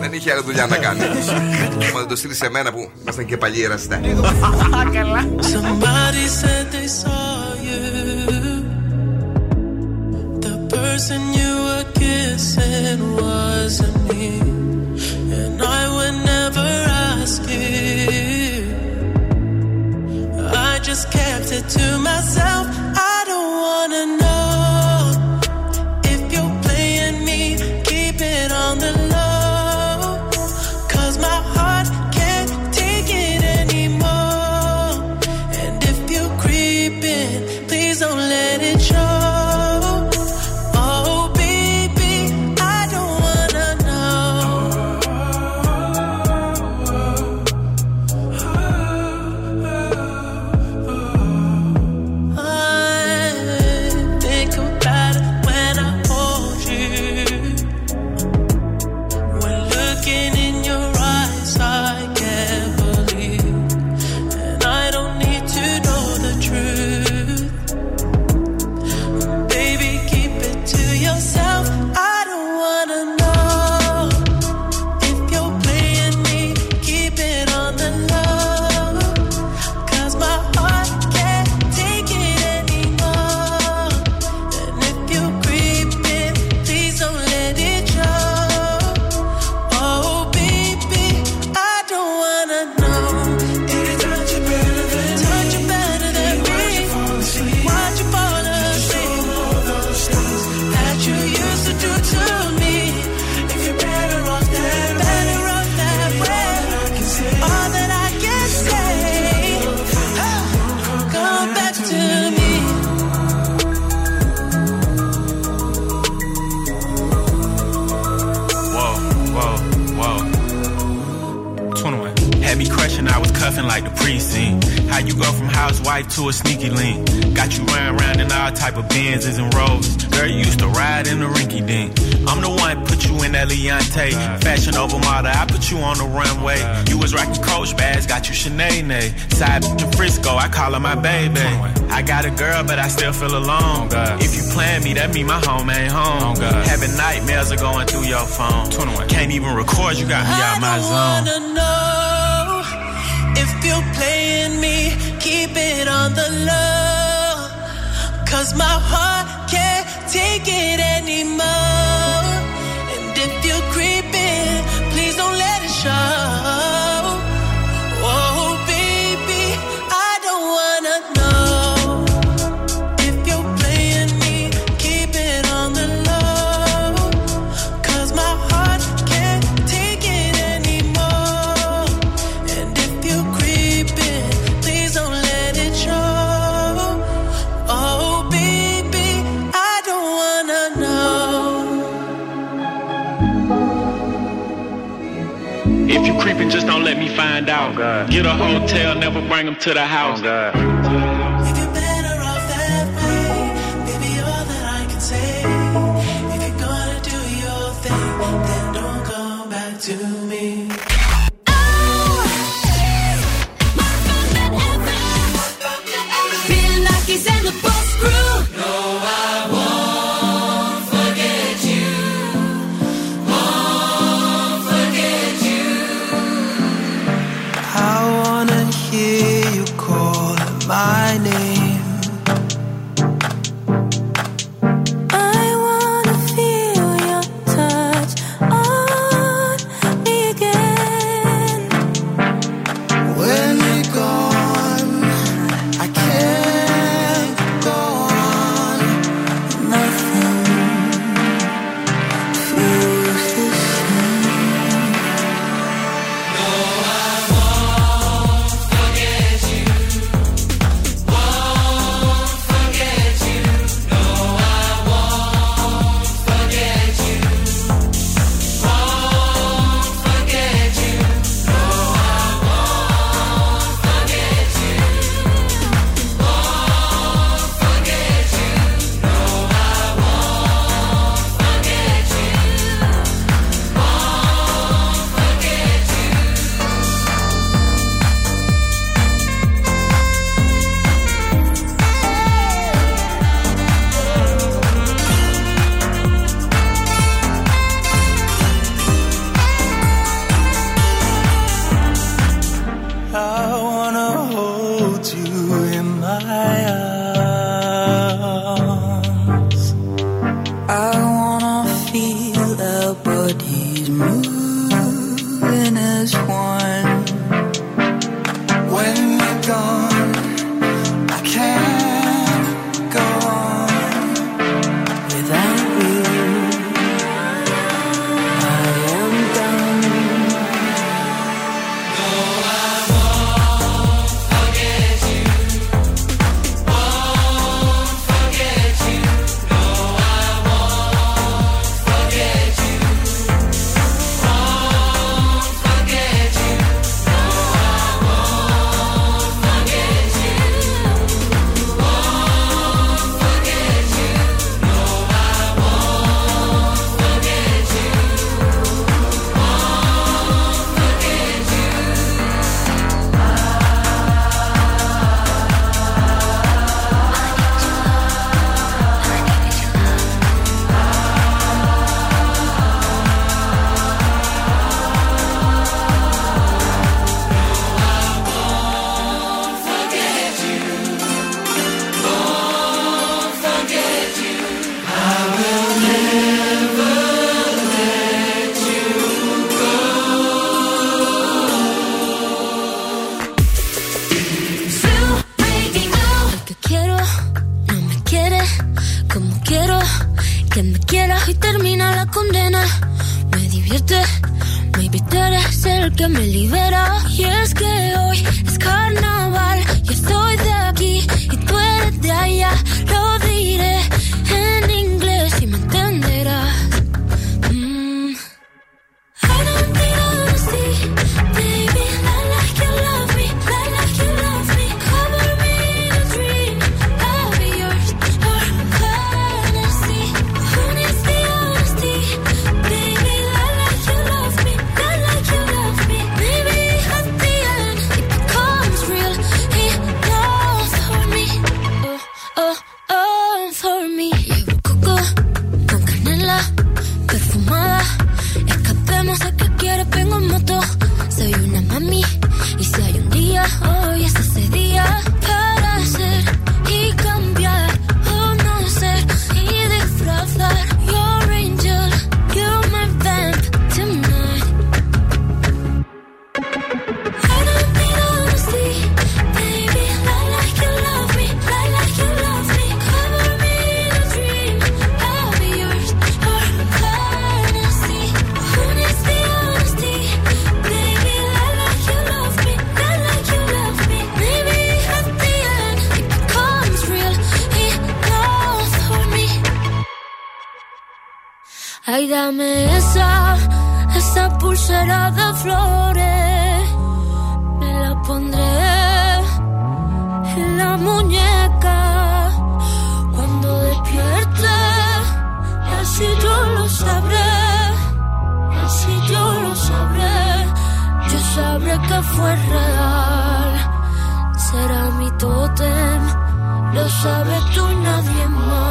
Δεν είχε άλλη δουλειά να κάνει. Μα το στείλει σε μένα που ήμασταν και παλιοί εραστέ. Καλά.
Somebody said they saw you. The person you were kissing wasn't me. And I would never ask you. I just kept it to myself. I don't wanna know.
normal. To the hotel, never bring them to the
oh, house. Oh, God. Dame esa, esa pulsera de flores. Me la pondré en la muñeca cuando despierte. Así yo lo sabré, así yo lo sabré. Yo sabré que fue real. Será mi tótem, lo sabes tú y nadie más.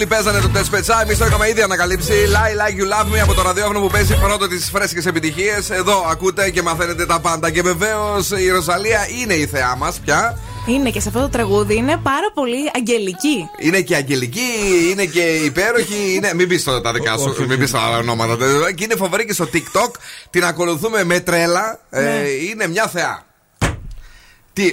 Όλοι παίζανε το τεσπετσά, εμείς το είχαμε ήδη ανακαλύψει. Lie like you love me από το ραδιόφωνο που παίζει πρώτο τις φρέσκες επιτυχίες. Εδώ ακούτε και μαθαίνετε τα πάντα. Και βεβαίως η Ροζαλία είναι η θεά μας πια.
Είναι και σε αυτό το τραγούδι είναι πάρα πολύ αγγελική.
Είναι και αγγελική, είναι και υπέροχη. Είναι... Μην πεις τα δικά σου, μην πεις τα άλλα ονόματα. Και είναι φοβερή και στο TikTok. Την ακολουθούμε με τρέλα. Ε,
Ναι.
είναι μια θεά. Τι, ε,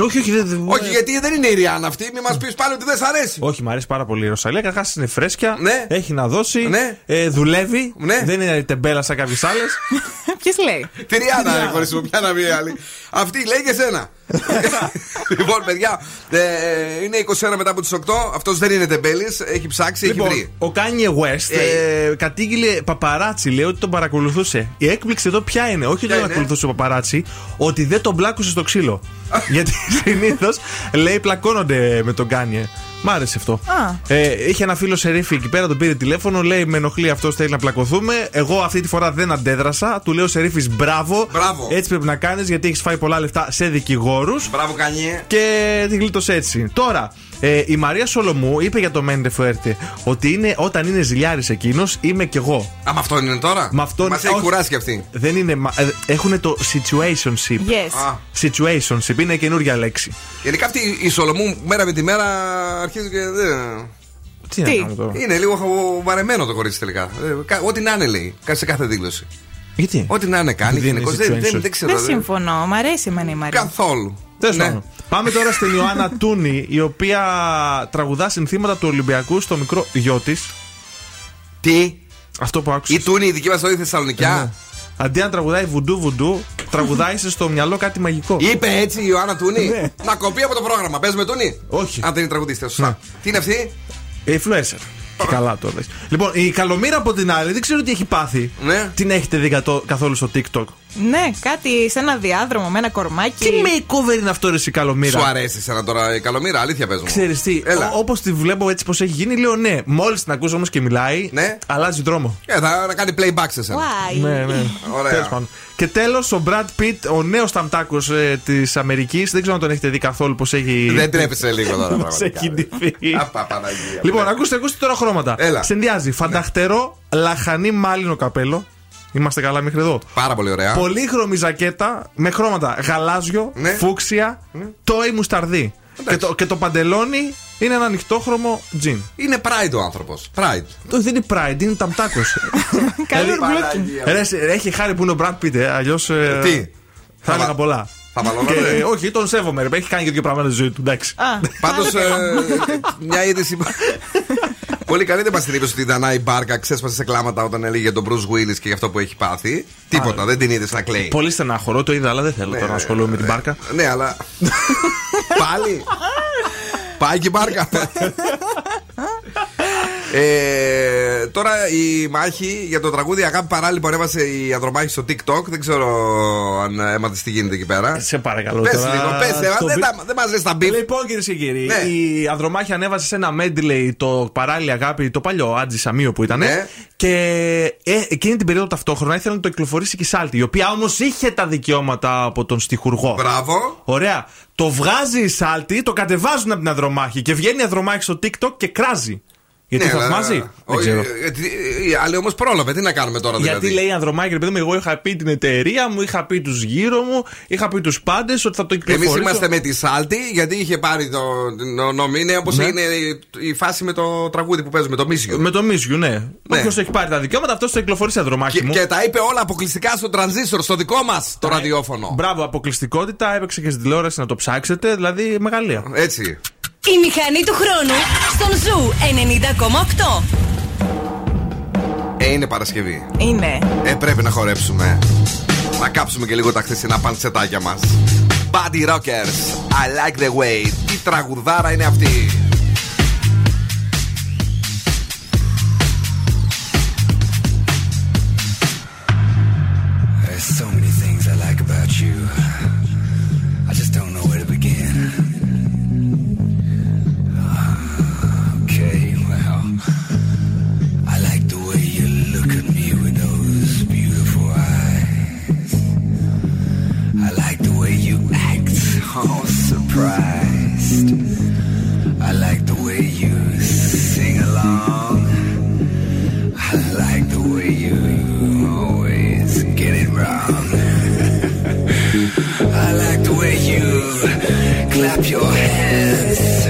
Όχι, όχι, δεν. δεν-
όχι, γιατί δεν είναι η Ριάννα αυτή. Μην μας πεις πάλι ότι δεν σ' αρέσει.
Όχι, μου αρέσει πάρα πολύ η Ρωσαλία. Καταρχάς είναι φρέσκια.
Ναι.
Έχει να δώσει.
Ναι.
Ε, δουλεύει.
Ναι.
Δεν είναι τεμπέλα σαν κάποιες άλλες.
Ποιος λέει;
Τη Ριάννα, ρε χωρίς μου, ποια να πει άλλη. Αυτή λέει και σένα. λοιπόν, παιδιά, ε, είναι 21 μετά από τις 8. Αυτός δεν είναι τεμπέλης. Έχει ψάξει, έχει βρει.
Λοιπόν, ο Kanye West ε, κατήγγειλε παπαράτσι, λέει ότι τον παρακολουθούσε. Η έκπληξη εδώ ποια είναι, όχι ότι τον
είναι;
ακολουθούσε ο παπαράτσι, ότι δεν τον πλάκωσε στο ξύλο. Γιατί συνήθως λέει πλακώνονται με τον Kanye. Μ' άρεσε αυτό.
Α.
Ε, είχε ένα φίλο σερίφη εκεί πέρα, τον πήρε τηλέφωνο, λέει Με ενοχλεί αυτό, θέλει να πλακωθούμε. Εγώ αυτή τη φορά δεν αντέδρασα. Του λέω σερίφη μπράβο.
Μπράβο.
Έτσι πρέπει να κάνεις γιατί έχεις φάει πολλά λεφτά σε δικηγόρους.
Μπράβο, Κανιέ.
Και τη γλίτωσε έτσι. Τώρα, ε, η Μαρία Σολομού είπε για το Μέντε Φουέρτε ότι είναι, όταν είναι ζηλιάρης εκείνος, είμαι κι εγώ.
Α, με αυτόν είναι τώρα;
Με αυτόν
Μας έχει
όχι.
κουράσει κι αυτή.
Δεν είναι. Έχουν το situationship.
Yes.
Α.
Situationship είναι καινούργια λέξη.
Γενικά αυτή η Σολομού μέρα με τη μέρα αρχίζει και δεν.
Τι, να κάνουμε τώρα;
Είναι λίγο βαρεμένο το κορίτσι τελικά. Ε, κα- Ό,τι να είναι λέει κα- σε κάθε δήλωση.
Γιατί;
Ό,τι να είναι κάνει
Δεν είναι
γενικώ. Δεν, δεν,
situation.
δεν ξέρω.
Δεν
δεν-
συμφωνώ. Μ' αρέσει εμένα η Μαρία.
Καθόλου.
Τέλος
Ναι.
πάντων. Πάμε τώρα στην Ιωάννα Τούνη, η οποία τραγουδά συνθήματα του Ολυμπιακού στο μικρό γιο της.
Τι;
Αυτό που άκουσα.
Η Τούνη, η δική μας όλη Θεσσαλονικιά.
Αντί να τραγουδάει βουντού βουντού, τραγουδάει σε στο μυαλό κάτι μαγικό.
Είπε έτσι η Ιωάννα Τούνη.
Ναι.
Να κοπεί από το πρόγραμμα. Παίζουμε Τούνη.
Όχι.
Αν δεν είναι τραγουδίστρια, σωστά. Τι είναι αυτή;
Influencer. Και καλά το λες. Λοιπόν, η Καλομήρα από την άλλη δεν ξέρω τι έχει πάθει.
Ναι.
Την έχετε δει κατώ- καθόλου στο TikTok;
Ναι, κάτι σε ένα διάδρομο με ένα κορμάκι.
Τι makeover είναι αυτό, ρε, η Καλομήρα;
Σου αρέσει εσένα τώρα η καλομήρα, αλήθεια παίζουμε.
Ξέρεις τι,
Έλα.
όπως τη βλέπω έτσι πώ έχει γίνει, λέω ναι. Μόλις την ακούσω όμως και μιλάει,
Ναι.
αλλάζει δρόμο.
Ε, θα να κάνει playback σε εσένα.
Why?
Ναι, ναι.
Ωραία.
Τέλος πάντων. Και τέλος, ο Brad Pitt, ο νέος ταμτάκο ε, της Αμερικής, δεν ξέρω αν τον έχετε δει καθόλου πώ έχει.
Δεν τρέπεσαι λίγο τώρα.
Πώς
πραγματικά.
έχει ντυθεί.
Απα, Παναγία.
Λοιπόν, ακούστε, ακούστε τώρα χρώματα.
Έλα.
Συνδυάζει φανταχτερό, λαχανί μάλινο καπέλο. Είμαστε καλά μέχρι εδώ.
Πάρα πολύ ωραία.
Πολύχρωμη ζακέτα με χρώματα γαλάζιο,
Ναι.
φούξια, τόι μουσταρδί. Και το, και το παντελόνι είναι ένα ανοιχτόχρωμο τζιν.
Είναι pride ο άνθρωπος. Pride.
Το δεν είναι pride, είναι ταμτάκο.
Καλό
Παναγία.
έχει χάρη που είναι ο Brad Pitt, ε, αλλιώς.
Τι;
Θα έλεγα
βα-
πολλά.
Θα βαλώνατε.
Και, όχι, τον σέβομαι, ρε. Έχει κάνει και δύο πράγματα στη ζωή του, εντάξει.
Α,
Πάντως, μια είδηση. Πολύ καλή δεν μα την είπε ότι η Δανάη Μπάρκα ξέσπασε σε κλάματα όταν έλεγε για τον Bruce Willis και για αυτό που έχει πάθει. Τίποτα, δεν την είδε να κλαίει.
Πολύ στενάχωρο, το είδα, αλλά δεν θέλω τώρα να ασχολούμαι με την μπάρκα.
Ναι, αλλά. Πάλι. Πάει και η μπάρκα. Ε, τώρα η μάχη για το τραγούδι Αγάπη Παράλληλη που ανέβασε η Ανδρομάχη στο TikTok. Δεν ξέρω αν έμαθες τι γίνεται εκεί πέρα.
Σε παρακαλώ
Πες
τώρα.
λίγο, πες, ε,
Το
δεν,
μπι-
τα- δεν μας λες τα beef.
Λοιπόν, κυρίες και κύριοι,
Ναι.
η Ανδρομάχη ανέβασε σε ένα medley το παράλληλη αγάπη, το παλιό Άντζυ Σαμίου που ήταν.
Ναι.
Και ε, εκείνη την περίοδο ταυτόχρονα ήθελε να το κυκλοφορήσει και η Σάλτη, η οποία όμως είχε τα δικαιώματα από τον στιχουργό.
Μπράβο.
Ωραία. Το βγάζει η Σάλτη, το κατεβάζουν από την Ανδρομάχη και βγαίνει η Ανδρομάχη στο TikTok και κράζει. Γιατί
Ναι, αλλά-
θαυμάζει. Δεν
όχι,
ξέρω.
ε, τι- Η άλλη όμως πρόλαβε. Τι να κάνουμε τώρα
Γιατί
δηλαδή;
λέει η Ανδρομάκη, ρε παιδί μου, εγώ είχα πει την εταιρεία μου, είχα πει τους γύρω μου, είχα πει τους πάντες ότι θα το
Εμείς
κυκλοφορήσω.
είμαστε με τη Σάλτη γιατί είχε πάρει το το νόμο. Είναι όπως
Ναι.
είναι η- η φάση με το τραγούδι που παίζουμε, το Miss You.
Με το Miss You, ναι.
Ναι.
Όποιος έχει πάρει τα δικαιώματα, αυτός θα κυκλοφορήσει Ανδρομάχη
Και,
μου.
και τα είπε όλα αποκλειστικά στο τρανζίστορ, στο δικό μας το ραδιόφωνο.
Μπράβο, αποκλειστικότητα, έπαιξε και στην τηλεόραση να το ψάξετε, δηλαδή μεγαλεία.
Έτσι.
Η μηχανή του χρόνου στον Zoo 90,8.
Ε, είναι Παρασκευή.
Είναι.
Ε, πρέπει να χορέψουμε. Να κάψουμε και λίγο τα χθεσινά παντσετάκια μας. Body Rockers, I like the way. Τι τραγουδάρα είναι αυτή.
There's so many things I like about you. All surprised. I like the way you sing along. I like the way you always get it wrong. I like the way you clap your hands.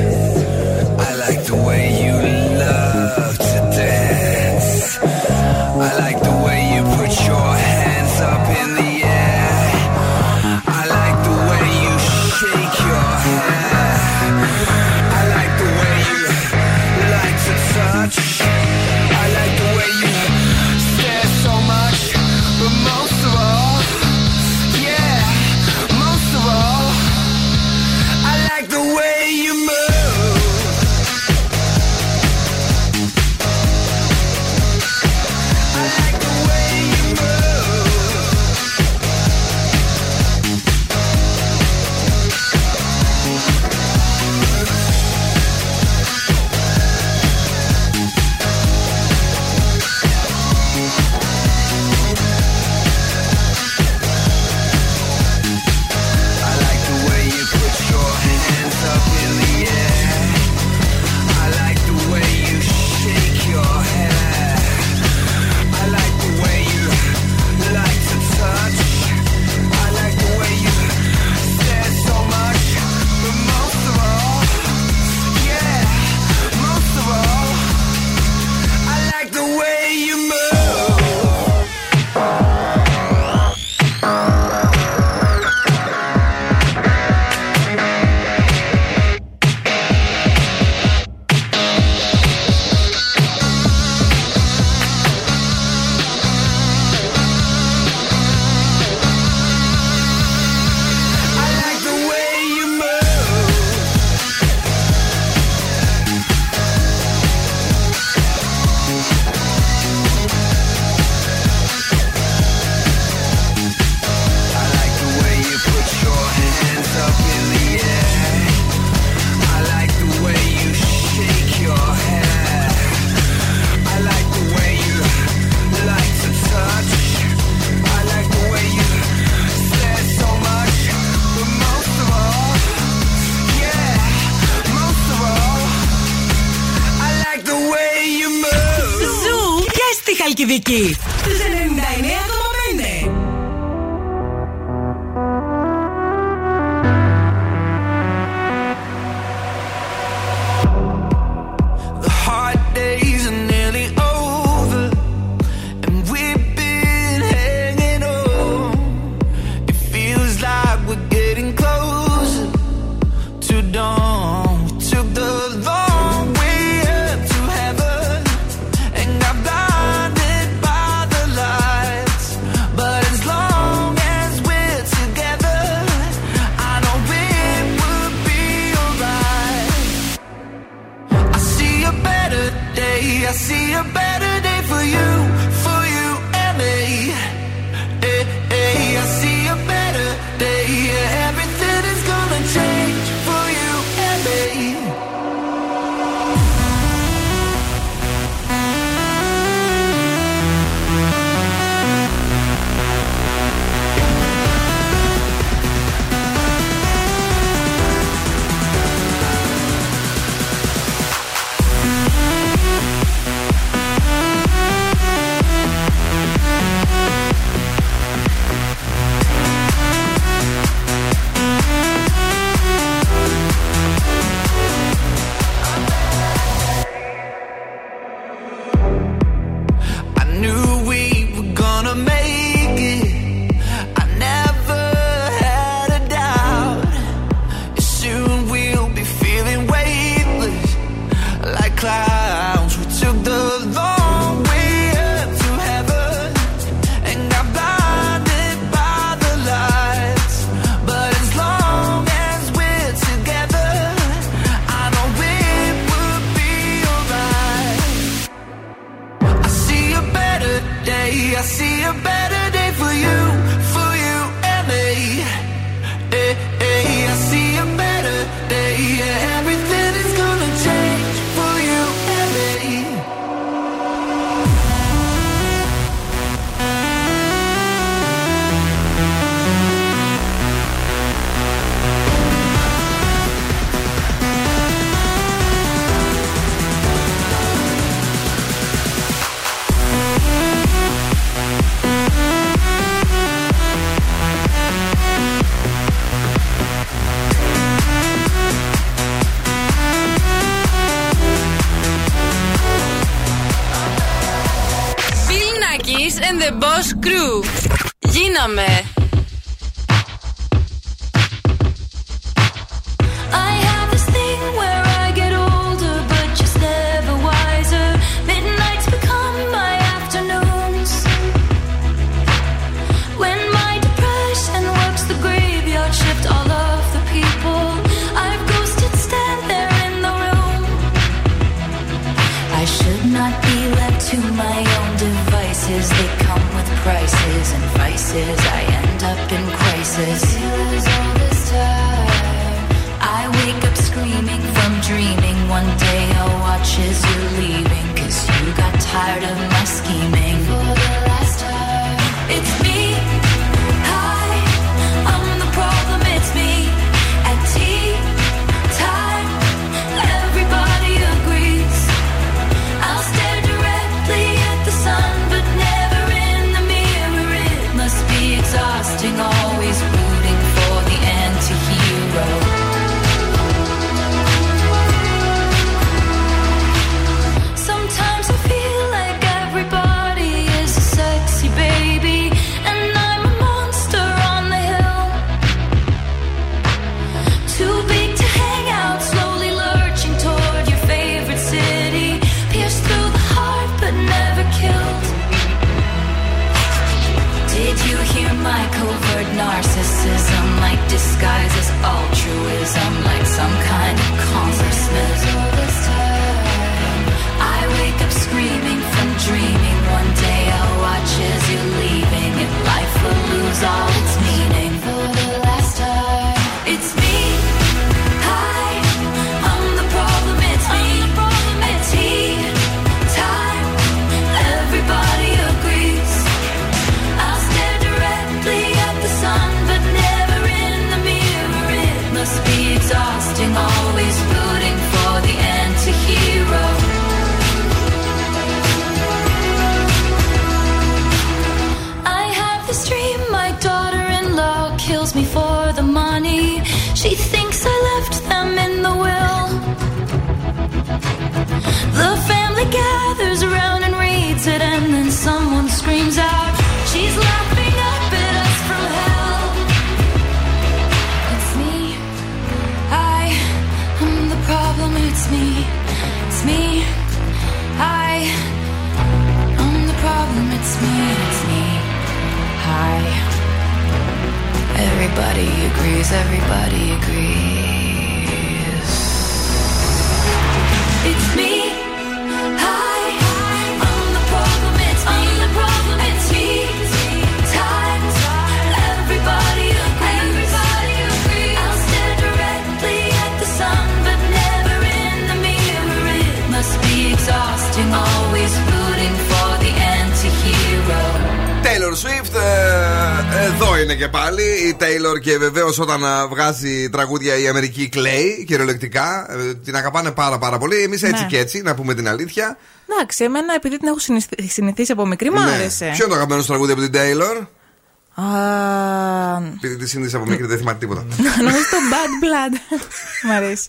Exhausting, agrees, everybody agrees.
Είναι και πάλι. Η Taylor και βεβαίως όταν α, βγάζει τραγούδια η Αμερική κλαίει κυριολεκτικά. Ε, την αγαπάνε πάρα πάρα πολύ. Εμείς έτσι
Ναι.
και έτσι, να πούμε την αλήθεια.
Εντάξει, εμένα επειδή την έχω συνηθι- συνηθίσει από μικρή, μου
Ναι.
άρεσε.
Ποιο είναι το αγαπημένο σου τραγούδι από την Taylor;
Α,
Επειδή τη συνήθισε από μικρή δεν θυμάται τίποτα.
Νομίζω το Bad Blood. Μ' αρέσει.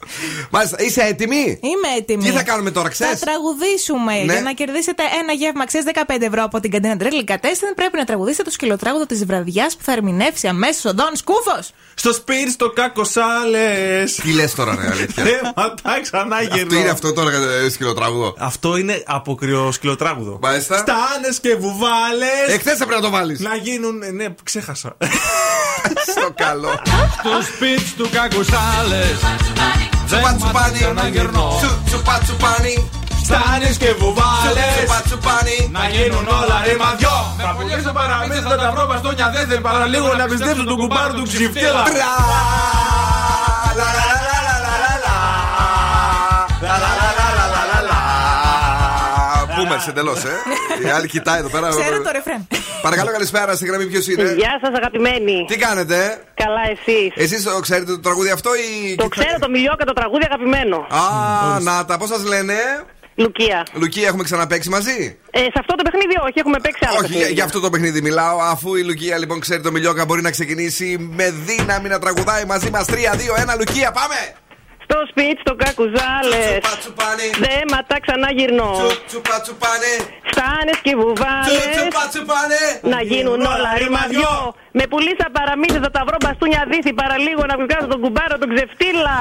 Μάλιστα, είσαι έτοιμη;
Είμαι έτοιμη.
Τι θα κάνουμε τώρα, ξέρεις;
Θα τραγουδήσουμε.
Ναι.
Για να κερδίσετε ένα γεύμα, ξέρεις 15 ευρώ από την καντίνα Τρέλη Κατέστην, πρέπει να τραγουδήσετε το σκυλοτράγουδο της βραδιάς που θα ερμηνεύσει αμέσως ο Ντόν Σκούφος.
Στο σπίτι, στο κάκο σάλες.
Τι λες τώρα, ρε αλήθεια;
Θέματα ξανά
Αυτό
γυρνώ.
είναι αυτό τώρα ε, σκυλοτράγουδο.
Αυτό είναι από κρυοσκυλοτράγουδο.
Μάλιστα.
Στάνες και βουβάλες.
Εχθέ έπρεπε να το βάλεις.
Να γίνουν. Ναι, ξέχασα.
Στο καλό.
Στο σπίτι του κακοσάλε.
Τσουπα τσουπάνι. Τσου- Τσουπα τσουπάνι.
Στάνε και βουβάλε.
Τσουπα τσουπάνι.
Να γίνουν όλα ρημαδιό. Τα πουλιά στο παραμύθι, θα τα βρω μπαστόνια. Δεν θέλει παρά λίγο να πιστέψω τον κουμπάρο του ξυφτέλα.
Μπούμερ εντελώς, ε. Η άλλη κοιτάει εδώ πέρα.
Ξέρω το ρεφρέν.
Παρακαλώ, καλησπέρα. Στη γραμμή ποιος είναι;
Γεια σας, αγαπημένοι.
Τι κάνετε,
Καλά, εσείς.
Εσείς το ξέρετε το τραγούδι αυτό ή.
Το ξέρω το μιλιόκα το τραγούδι αγαπημένο.
Α, να τα, πώς σας λένε;
Λουκία.
Λουκία, έχουμε ξαναπέξει μαζί;
Ε, σε αυτό το παιχνίδι όχι, έχουμε παίξει άλλο.
Όχι, για, για αυτό το παιχνίδι μιλάω. Αφού η Λουκία λοιπόν ξέρει το Μιλιόκα, μπορεί να ξεκινήσει με δύναμη να τραγουδάει μαζί μας. 3, 2, 1, Λουκία, πάμε!
Στο σπίτι, στο κακουζάλε. Δέματα ξανά γυρνώ.
Τσουπα τσουπάνε.
Στάνε και βουβάλε.
Τσουπα τσουπάνε.
Να γίνουν όλα ρημαδιό. Με πουλήσα παραμύθι, θα τα βρω μπαστούνια δίθη. Παραλίγο να βγάζω τον κουμπάρο, τον ξεφτύλα.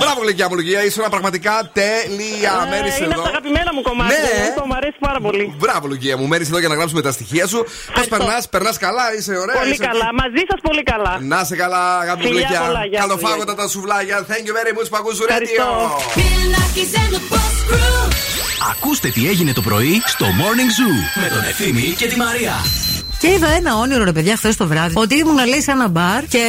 Μπράβο, γλυκιά μου, Λουκία. Ήσουν πραγματικά τέλεια.
Ε,
Μένεις
Είναι από
εδώ.
τα αγαπημένα μου κομμάτια.
Ναι.
Αυτό μου αρέσει πάρα πολύ.
Μπράβο, Λουκία μου. Μένεις εδώ για να γράψουμε τα στοιχεία σου. Πώς περνάς, περνάς καλά, είσαι ωραία.
Πολύ
είσαι-
καλά. Μαζί σας πολύ καλά.
Να σε καλά, αγάπη μου,
Φιλιά
Λουκία.
πολλά, γεια σου,
Καλοφάγοντα τα σουβλάκια. Thank you very much που ακούς
Ευχαριστώ.
ρέντιο.
Ακούστε τι έγινε το πρωί στο Morning Zoo με τον Ευθύμη και τη Μαρία.
Και είδα ένα όνειρο, ρε παιδιά, χθες το βράδυ. Ότι ήμουν, λέει, σε ένα μπαρ και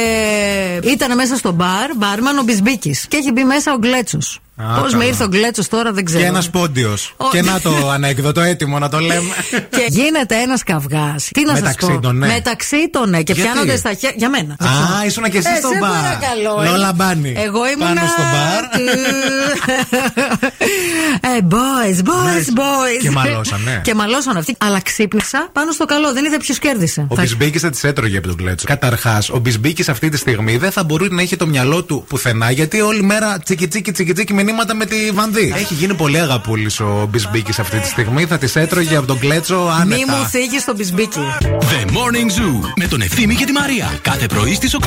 ήταν μέσα στο μπαρ μπαρμαν ο Μπισμπίκης. Και έχει μπει μέσα ο Γκλέτσος.
Α,
Πώς
καλά.
με ήρθε ο Γκλέτσος τώρα δεν ξέρω.
Και ένας πόντιος.
Ο-
Και να το ανέκδοτο έτοιμο να το λέμε.
Και γίνεται ένας καυγάς. Τι να σας
Μεταξύ
πω;
των, ναι.
Μεταξύ των, ναι. Και
Γιατί;
πιάνονται στα χέρια. Για μένα.
Α, ήσουν και εσύ
Ε,
στο
σε
μπαρ.
παρακαλώ, ε.
Λόλα Μπάνι.
Εγώ ήμουν.
Πάνω στο μπαρ.
ε, boys, boys,
Ναι,
boys.
και μαλώσαν, ναι.
Και μαλώσαν αυτοί. Αλλά ξύπνησα πάνω στο καλό. Δεν είδα ποιος κέρδισε.
Ο
Θα-
Μπισμπίκης θα τι έτρωγε από τον Κλέτσο. Καταρχάς, ο Μπισμπίκης αυτή τη στιγμή δεν θα μπορεί να έχει το μυαλό του πουθενά γιατί όλη μέρα τσίκι τσίκι τσίκι τσίκι μηνύματα με τη Βανδί. Έχει γίνει πολύ αγαπούλης ο Μπισμπίκης αυτή τη στιγμή. Θα τη έτρωγε από τον Κλέτσο
Μη
άνετα.
μου θίγεις τον Μπισμπίκη.
The Morning Zoo με τον Ευθύμη και τη Μαρία. Κάθε πρωί στις 8.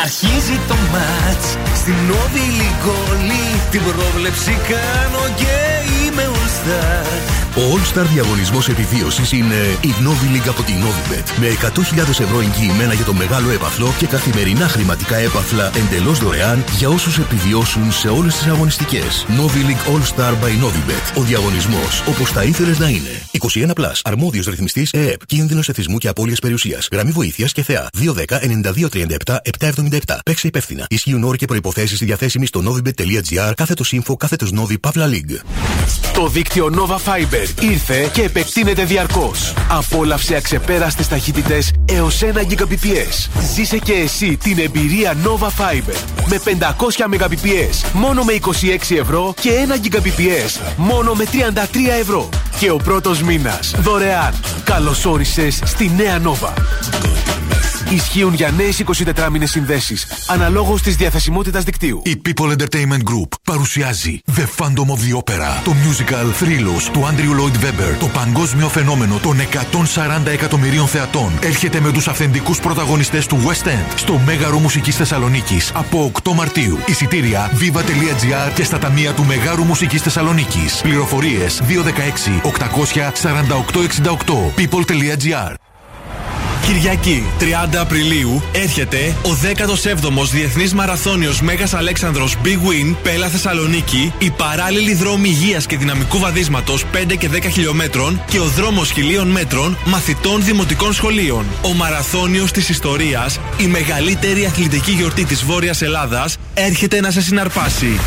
Αρχίζει το μάτς στην Όβιλη Γκόλη Την πρόβλεψη κάνω και είμαι all star
Ο All Star διαγωνισμός επιβίωσης είναι η Novi League από την Novibet. Με 100.000 ευρώ εγγυημένα για το μεγάλο έπαθλο και καθημερινά χρηματικά έπαθλα εντελώς δωρεάν για όσους επιβιώσουν σε όλες τις αγωνιστικές. Novi League All Star by Novibet. Ο διαγωνισμός όπως θα ήθελες να είναι. 21 Plus. Αρμόδιος ρυθμιστής ΕΕΠ. Κίνδυνος εθισμού και απώλειας περιουσίας. Γραμμή βοήθειας και θεά. 210-9237-777. Παίξε υπεύθυνα. Ισχύουν όροι και προποθέσει διαθέσιμοι στο novibet.gr κάθετος info κάθετος Novi Pavla League.
Το δίκτυο Nova Fiber Ήρθε και επεκτείνεται διαρκώς. Απόλαυσε αξεπέραστες ταχύτητες έως 1 Gbps. Ζήσε και εσύ την εμπειρία Nova Fiber με 500 Mbps μόνο με 26 ευρώ και 1 Gbps μόνο με 33 ευρώ. Και ο πρώτος μήνας δωρεάν. Καλώς όρισες στη νέα Nova. Ισχύουν για νέες 24 μήνε συνδέσεις, αναλόγως της διαθεσιμότητας δικτύου.
Η People Entertainment Group παρουσιάζει The Phantom of the Opera, το musical θρύλο του Άντριου Lloyd Webber, το παγκόσμιο φαινόμενο των 140 εκατομμυρίων θεατών, έρχεται με τους αυθεντικούς πρωταγωνιστές του West End στο Μέγαρο Μουσικής Θεσσαλονίκης από 8 Μαρτίου. Εισιτήρια viva.gr και στα ταμεία του Μεγάρου Μουσικής Θεσσαλονίκης. Πληροφορίες 216 800 4868 people.gr
Κυριακή 30 Απριλίου έρχεται ο 17ο Διεθνής Μαραθώνιος Μέγας Αλέξανδρος Big Win Πέλα Θεσσαλονίκη, η παράλληλη δρόμη υγείας και δυναμικού βαδίσματος 5 και 10 χιλιόμετρων και ο δρόμος χιλίων μέτρων μαθητών δημοτικών σχολείων. Ο Μαραθώνιος της Ιστορίας, η μεγαλύτερη αθλητική γιορτή της Βόρειας Ελλάδας, έρχεται να σε συναρπάσει.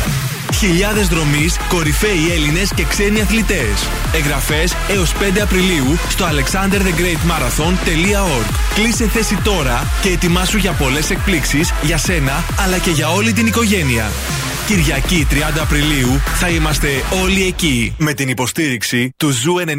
Χιλιάδες δρομείς, κορυφαίοι Έλληνες και ξένοι αθλητές. Εγγραφές έως 5 Απριλίου στο alexanderthegreatmarathon.org. Κλείσε θέση τώρα και ετοιμάσου για πολλές εκπλήξεις για σένα αλλά και για όλη την οικογένεια. Κυριακή 30 Απριλίου θα είμαστε όλοι εκεί με την υποστήριξη του Zoo 90,8.
90,8.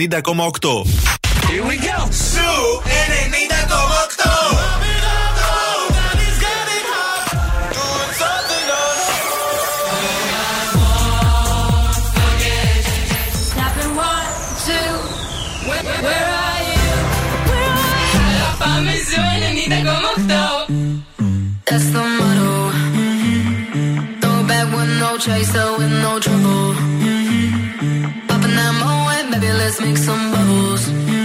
chaser with no trouble. Mm -hmm. Popping that moe, baby, let's make some bubbles.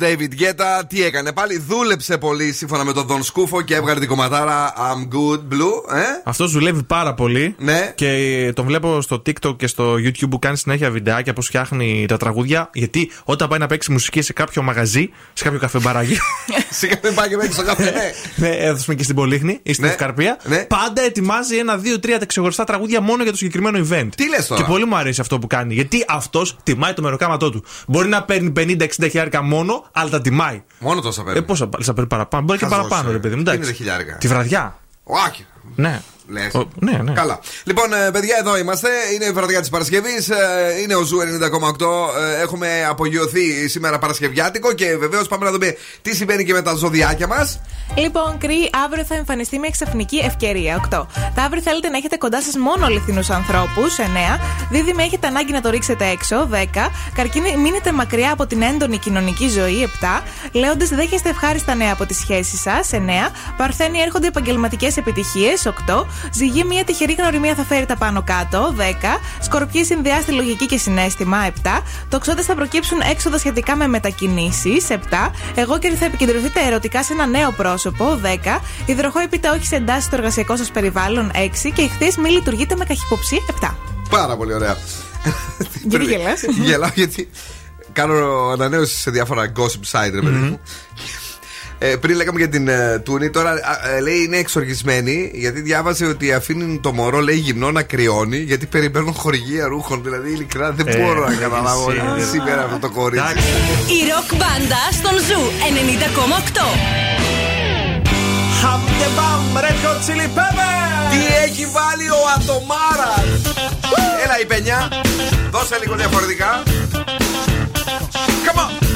David Guetta, τι έκανε πάλι, δούλεψε πολύ σύμφωνα με τον Δον Σκούφο και έβγαλε την κομματάρα I'm good blue. Ε;
Αυτός δουλεύει πάρα πολύ.
Ναι.
Και τον βλέπω στο TikTok και στο YouTube που κάνει συνέχεια βιντεάκια πώς φτιάχνει τα τραγούδια. Γιατί όταν πάει να παίξει μουσική σε κάποιο μαγαζί, σε κάποιο καφεμπαράκι.
Σε κάποιο πάει και παίξει στο καφέ, ναι.
ναι, έδωσαμε και στην Πολύχνη ή στην
Ναι.
Ευκαρπία.
Ναι.
Πάντα ετοιμάζει ένα, δύο, τρία ξεχωριστά τραγούδια μόνο για το συγκεκριμένο event.
Τι λες τώρα;
Και πολύ μου αρέσει αυτό που κάνει. Γιατί αυτός τιμάει το μεροκάματό του. Μπορεί να παίρνει 50-60 χιλιάρικα μόνο, αλλά τα τιμάει.
Μόνο τόσα παίρνει.
Ε, πόσα πάλι θα παίρνει παραπάνω. Μπορεί και
Χαζός,
παραπάνω,
ε.
ρε παιδί μου.
Τι
εντάξει.
είναι τα χιλιάρικα;
Τη βραδιά.
Όχι.
Ναι.
Λες.
Ο- ναι, ναι.
Καλά. Λοιπόν, ε, παιδιά, εδώ είμαστε. Είναι η βραδιά της Παρασκευής. Είναι ο Zoo 90,8. Ε, Έχουμε απογειωθεί σήμερα Παρασκευιάτικο και βεβαίως πάμε να δούμε τι συμβαίνει και με τα ζωδιάκια μας.
Λοιπόν, Κριοί, αύριο θα εμφανιστεί μια ξαφνική ευκαιρία. 8. Ταύροι θέλετε να έχετε κοντά σας μόνο αληθινούς ανθρώπους. 9. Δίδυμοι έχετε ανάγκη να το ρίξετε έξω. 10. Καρκίνοι, μείνετε μακριά από την έντονη κοινωνική ζωή. 7. Λέοντες, δέχεστε ευχάριστα νέα από τις σχέσεις σας. 9. Παρθένοι έρχονται επαγγελματικές επιτυχίες. 8. Ζυγή, μια τυχερή γνωριμία θα φέρει τα πάνω κάτω. 10. Σκορπιοί, συνδυάστε λογική και συνέστημα. 7. Τοξότες θα προκύψουν έξοδα σχετικά με μετακινήσεις. 7. Εγώ και θα επικεντρωθείτε ερωτικά σε ένα νέο πρόσωπο. 10. Υδροχόη, πείτε όχι σε εντάσεις στο εργασιακό σας περιβάλλον. 6. Και ηχθεί, μην λειτουργείτε με καχυποψή. 7.
Πάρα πολύ ωραία.
Γιατί γελάς;
Γελάω γιατί κάνω ανανέωση σε διάφορα gossip site, ρε παιδί μου. Ε, πριν λέγαμε για την ε, Τούνη, τώρα α, ε, λέει είναι εξοργισμένη γιατί διάβασε ότι αφήνουν το μωρό, λέει γυμνό να κρυώνει γιατί περιμένουν χορηγία ρούχων. Δηλαδή, ειλικρινά δεν
Ε,
μπορώ να καταλάβω
εσύ,
ότι
ε,
σήμερα αυτό το κορίτσι.
Η ροκ μπάντα στον Zoo 90,8.
Τι έχει βάλει ο Ατομάρας! Έλα η πενιά, δώσε λίγο διαφορετικά. Come on!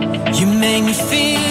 You make me feel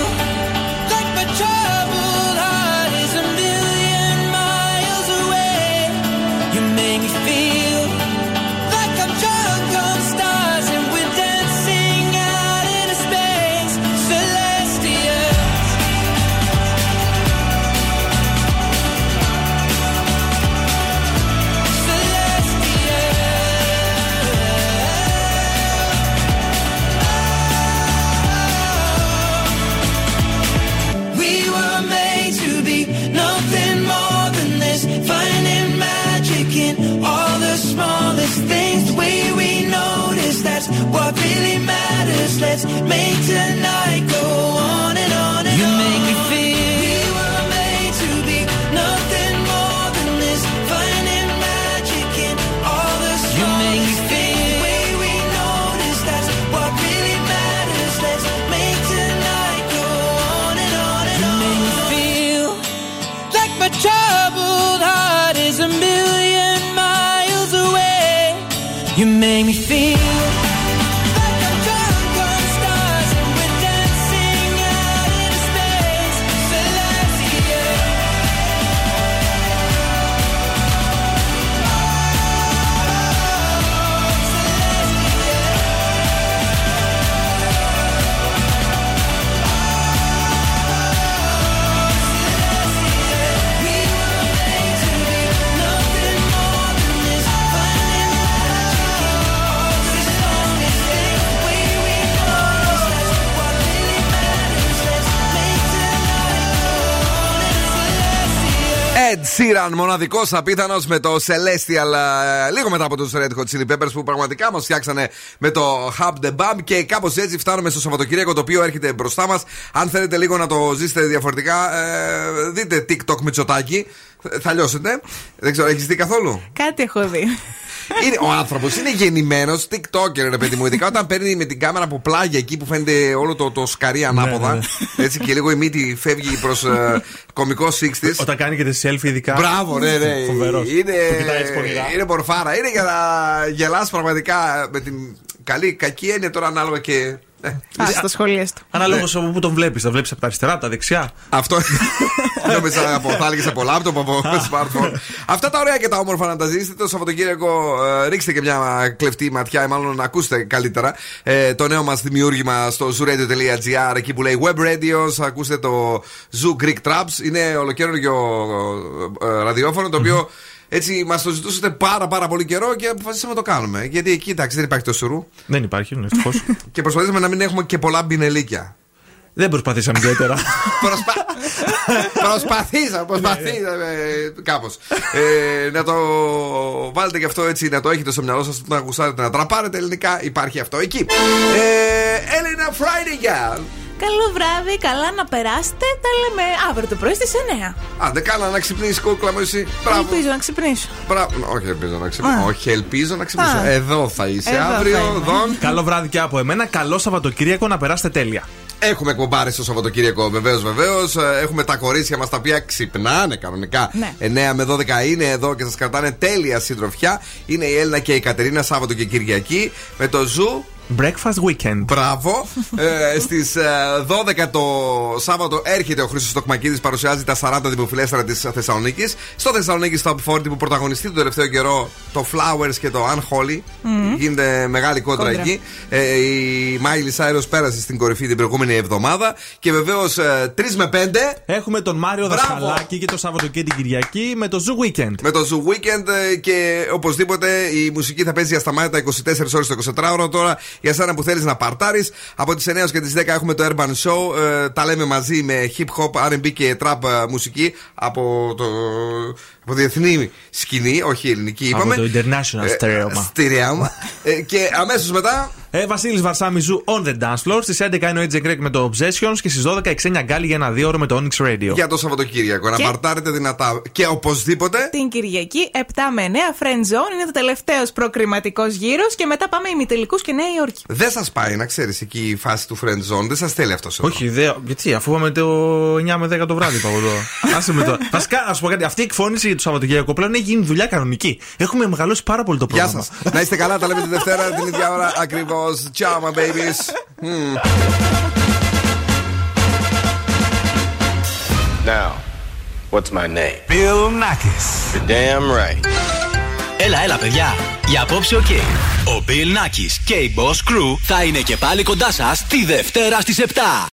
make tonight go on
Ed Sheeran, μοναδικός απίθανος με το Celestial, ε, λίγο μετά από τους Red Hot Chili Peppers που πραγματικά μας φτιάξανε με το Hub the Bump. Και κάπως έτσι φτάνουμε στο Σαββατοκύριακο το οποίο έρχεται μπροστά μας. Αν θέλετε λίγο να το ζήσετε διαφορετικά, ε, δείτε TikTok με τσοτάκι. Θα λιώσετε. Δεν ξέρω, έχεις δει καθόλου;
Κάτι έχω δει.
Είναι, ο άνθρωπος είναι γεννημένος TikToker, ρε παιδί μου. Ειδικά όταν παίρνει με την κάμερα από πλάγια εκεί που φαίνεται όλο το, το σκαρί ανάποδα.
ναι.
Έτσι και λίγο η μύτη φεύγει προς κωμικό 60
Όταν κάνει και τη selfie, ειδικά.
Μπράβο, ναι, ναι.
Φοβερός.
Είναι,
Το κοιτάει έτσι πονηρά.
είναι μορφάρα. Είναι για να γελάς πραγματικά με την καλή, κακή έννοια τώρα ανάλογα και. ε,
Α, στα σχολεία του.
Ανάλογα από πού τον βλέπεις. Θα βλέπεις από τα αριστερά, από τα δεξιά.
Αυτό. Νόμιζα από, θα έλεγες από λάπτοπ, από smartphone. Αυτά τα ωραία και τα όμορφα να τα ζήσετε. Το Σαββατοκύριακο ε, ρίξτε και μια κλεφτή ματιά, ή μάλλον να ακούσετε καλύτερα ε, το νέο μας δημιούργημα στο zooradio.gr εκεί που λέει Web Radio. Ακούστε το Zoo Greek Traps. Είναι ολοκαίριο ε, ραδιόφωνο το οποίο έτσι μας το ζητούσατε πάρα πάρα πολύ καιρό και αποφασίσαμε να το κάνουμε. Γιατί εκεί εντάξει δεν υπάρχει το σουρού.
Δεν υπάρχει, ναι, ευτυχώς.
Και προσπαθήσαμε να μην έχουμε και πολλά μπινελίκια.
Δεν προσπαθήσαμε ιδιαίτερα.
Προσπα... προσπαθήσαμε, προσπαθήσαμε κάπως. Ε, να το βάλετε και αυτό έτσι, να το έχετε στο μυαλό σας, να γουστάρετε να τραπάρετε ελληνικά. Υπάρχει αυτό εκεί. Ε, Elena Friday Girl.
Καλό βράδυ, καλά να περάσετε. Τα λέμε αύριο το πρωί στις 9.
Άντε, κάνα να ξυπνήσει κούκλα μου εσύ. Μπράβο.
Ελπίζω να ξυπνήσω.
Μπράβο. Όχι, ελπίζω να ξυπνήσω.
Α.
Όχι, ελπίζω να ξυπνήσω.
Α.
Εδώ θα είσαι
Εδώ
αύριο,
θα είμαι.
Δον.
Καλό βράδυ και από εμένα. Καλό Σαββατοκύριακο να περάσετε τέλεια.
Έχουμε εκπομπάρει στο Σαββατοκύριακο, βεβαίως, βεβαίως. Έχουμε τα κορίτσια μας τα οποία ξυπνάνε κανονικά.
Ναι.
9 με 12 είναι εδώ και σας κρατάνε τέλεια συντροφιά. Είναι η Έλληνα και η Κατερίνα Σάββατο και Κυριακή με το Zoo.
Breakfast Weekend.
Μπράβο. ε, Στις 12 το Σάββατο έρχεται ο Χρήστος Τοκμακίδης, παρουσιάζει τα 40 δημοφιλέστερα της Θεσσαλονίκης. Στο Θεσσαλονίκη Top 40 που πρωταγωνιστεί τον τελευταίο καιρό το Flowers και το Unholy.
Μμμ.
Γίνεται μεγάλη κόντρα
Κόντρα.
εκεί. Ε, η Μάιλι Σάιρους πέρασε στην κορυφή την προηγούμενη εβδομάδα. Και βεβαίως 3 με 5.
Έχουμε τον Μάριο
Μπράβο.
Δασκαλάκη και το Σαββατοκύριακο την Κυριακή με το Zoo Weekend.
Με το Zoo Weekend ε, και οπωσδήποτε η μουσική θα παίζει ασταμάτητα 24 ώρες το 24ωρο. Τώρα για σένα που θέλεις να παρτάρεις. Από τις 9 έως και τις 10 έχουμε το Urban Show. Ε, τα λέμε μαζί με hip hop, R&B και trap ε, μουσική από το. Από διεθνή σκηνή, όχι ελληνική είπαμε.
Από το international
Ε,
στερέωμα.
Στερέωμα. Ε, και αμέσως μετά.
Ε, Βασίλης Βαρσάμης Zoo on the dance floor. Στις 11 είναι ο AJ Greg με το Obsessions και στις 12 Ξένια Γκάλι για ένα δίωρο με το Onyx Radio.
Για το Σαββατοκύριακο. Να
Και-
παρτάρετε δυνατά. Και οπωσδήποτε.
Την Κυριακή 7 με 9 Friend Zone είναι το τελευταίος προκριματικός γύρος και μετά πάμε ημιτελικούς και Νέα Υόρκη.
Δεν σας πάει να ξέρεις εκεί η φάση του friend zone. Δεν σας θέλει αυτός εδώ.
Όχι, δε, γιατί, αφού είπαμε το 9 με 10 το βράδυ, είπα εγώ εδώ. Άσε με το. Βασικά, να σου πω κάτι. Αυτή η εκφώνηση για το Σαββατοκύριακο πλέον έχει γίνει δουλειά κανονική. Έχουμε μεγαλώσει πάρα πολύ το
Γεια
πρόγραμμα.
σας. να είστε καλά, τα λέμε τη Δευτέρα την ίδια ώρα ακριβώς. Ciao, my babies. Μμμ.
Now, what's my name? Bill Nakis. You're damn right.
Έλα, έλα, παιδιά. Για απόψε, οκ. Ο Bill Nakis και η Boss Crew θα είναι και πάλι κοντά σας τη Δευτέρα στις 7.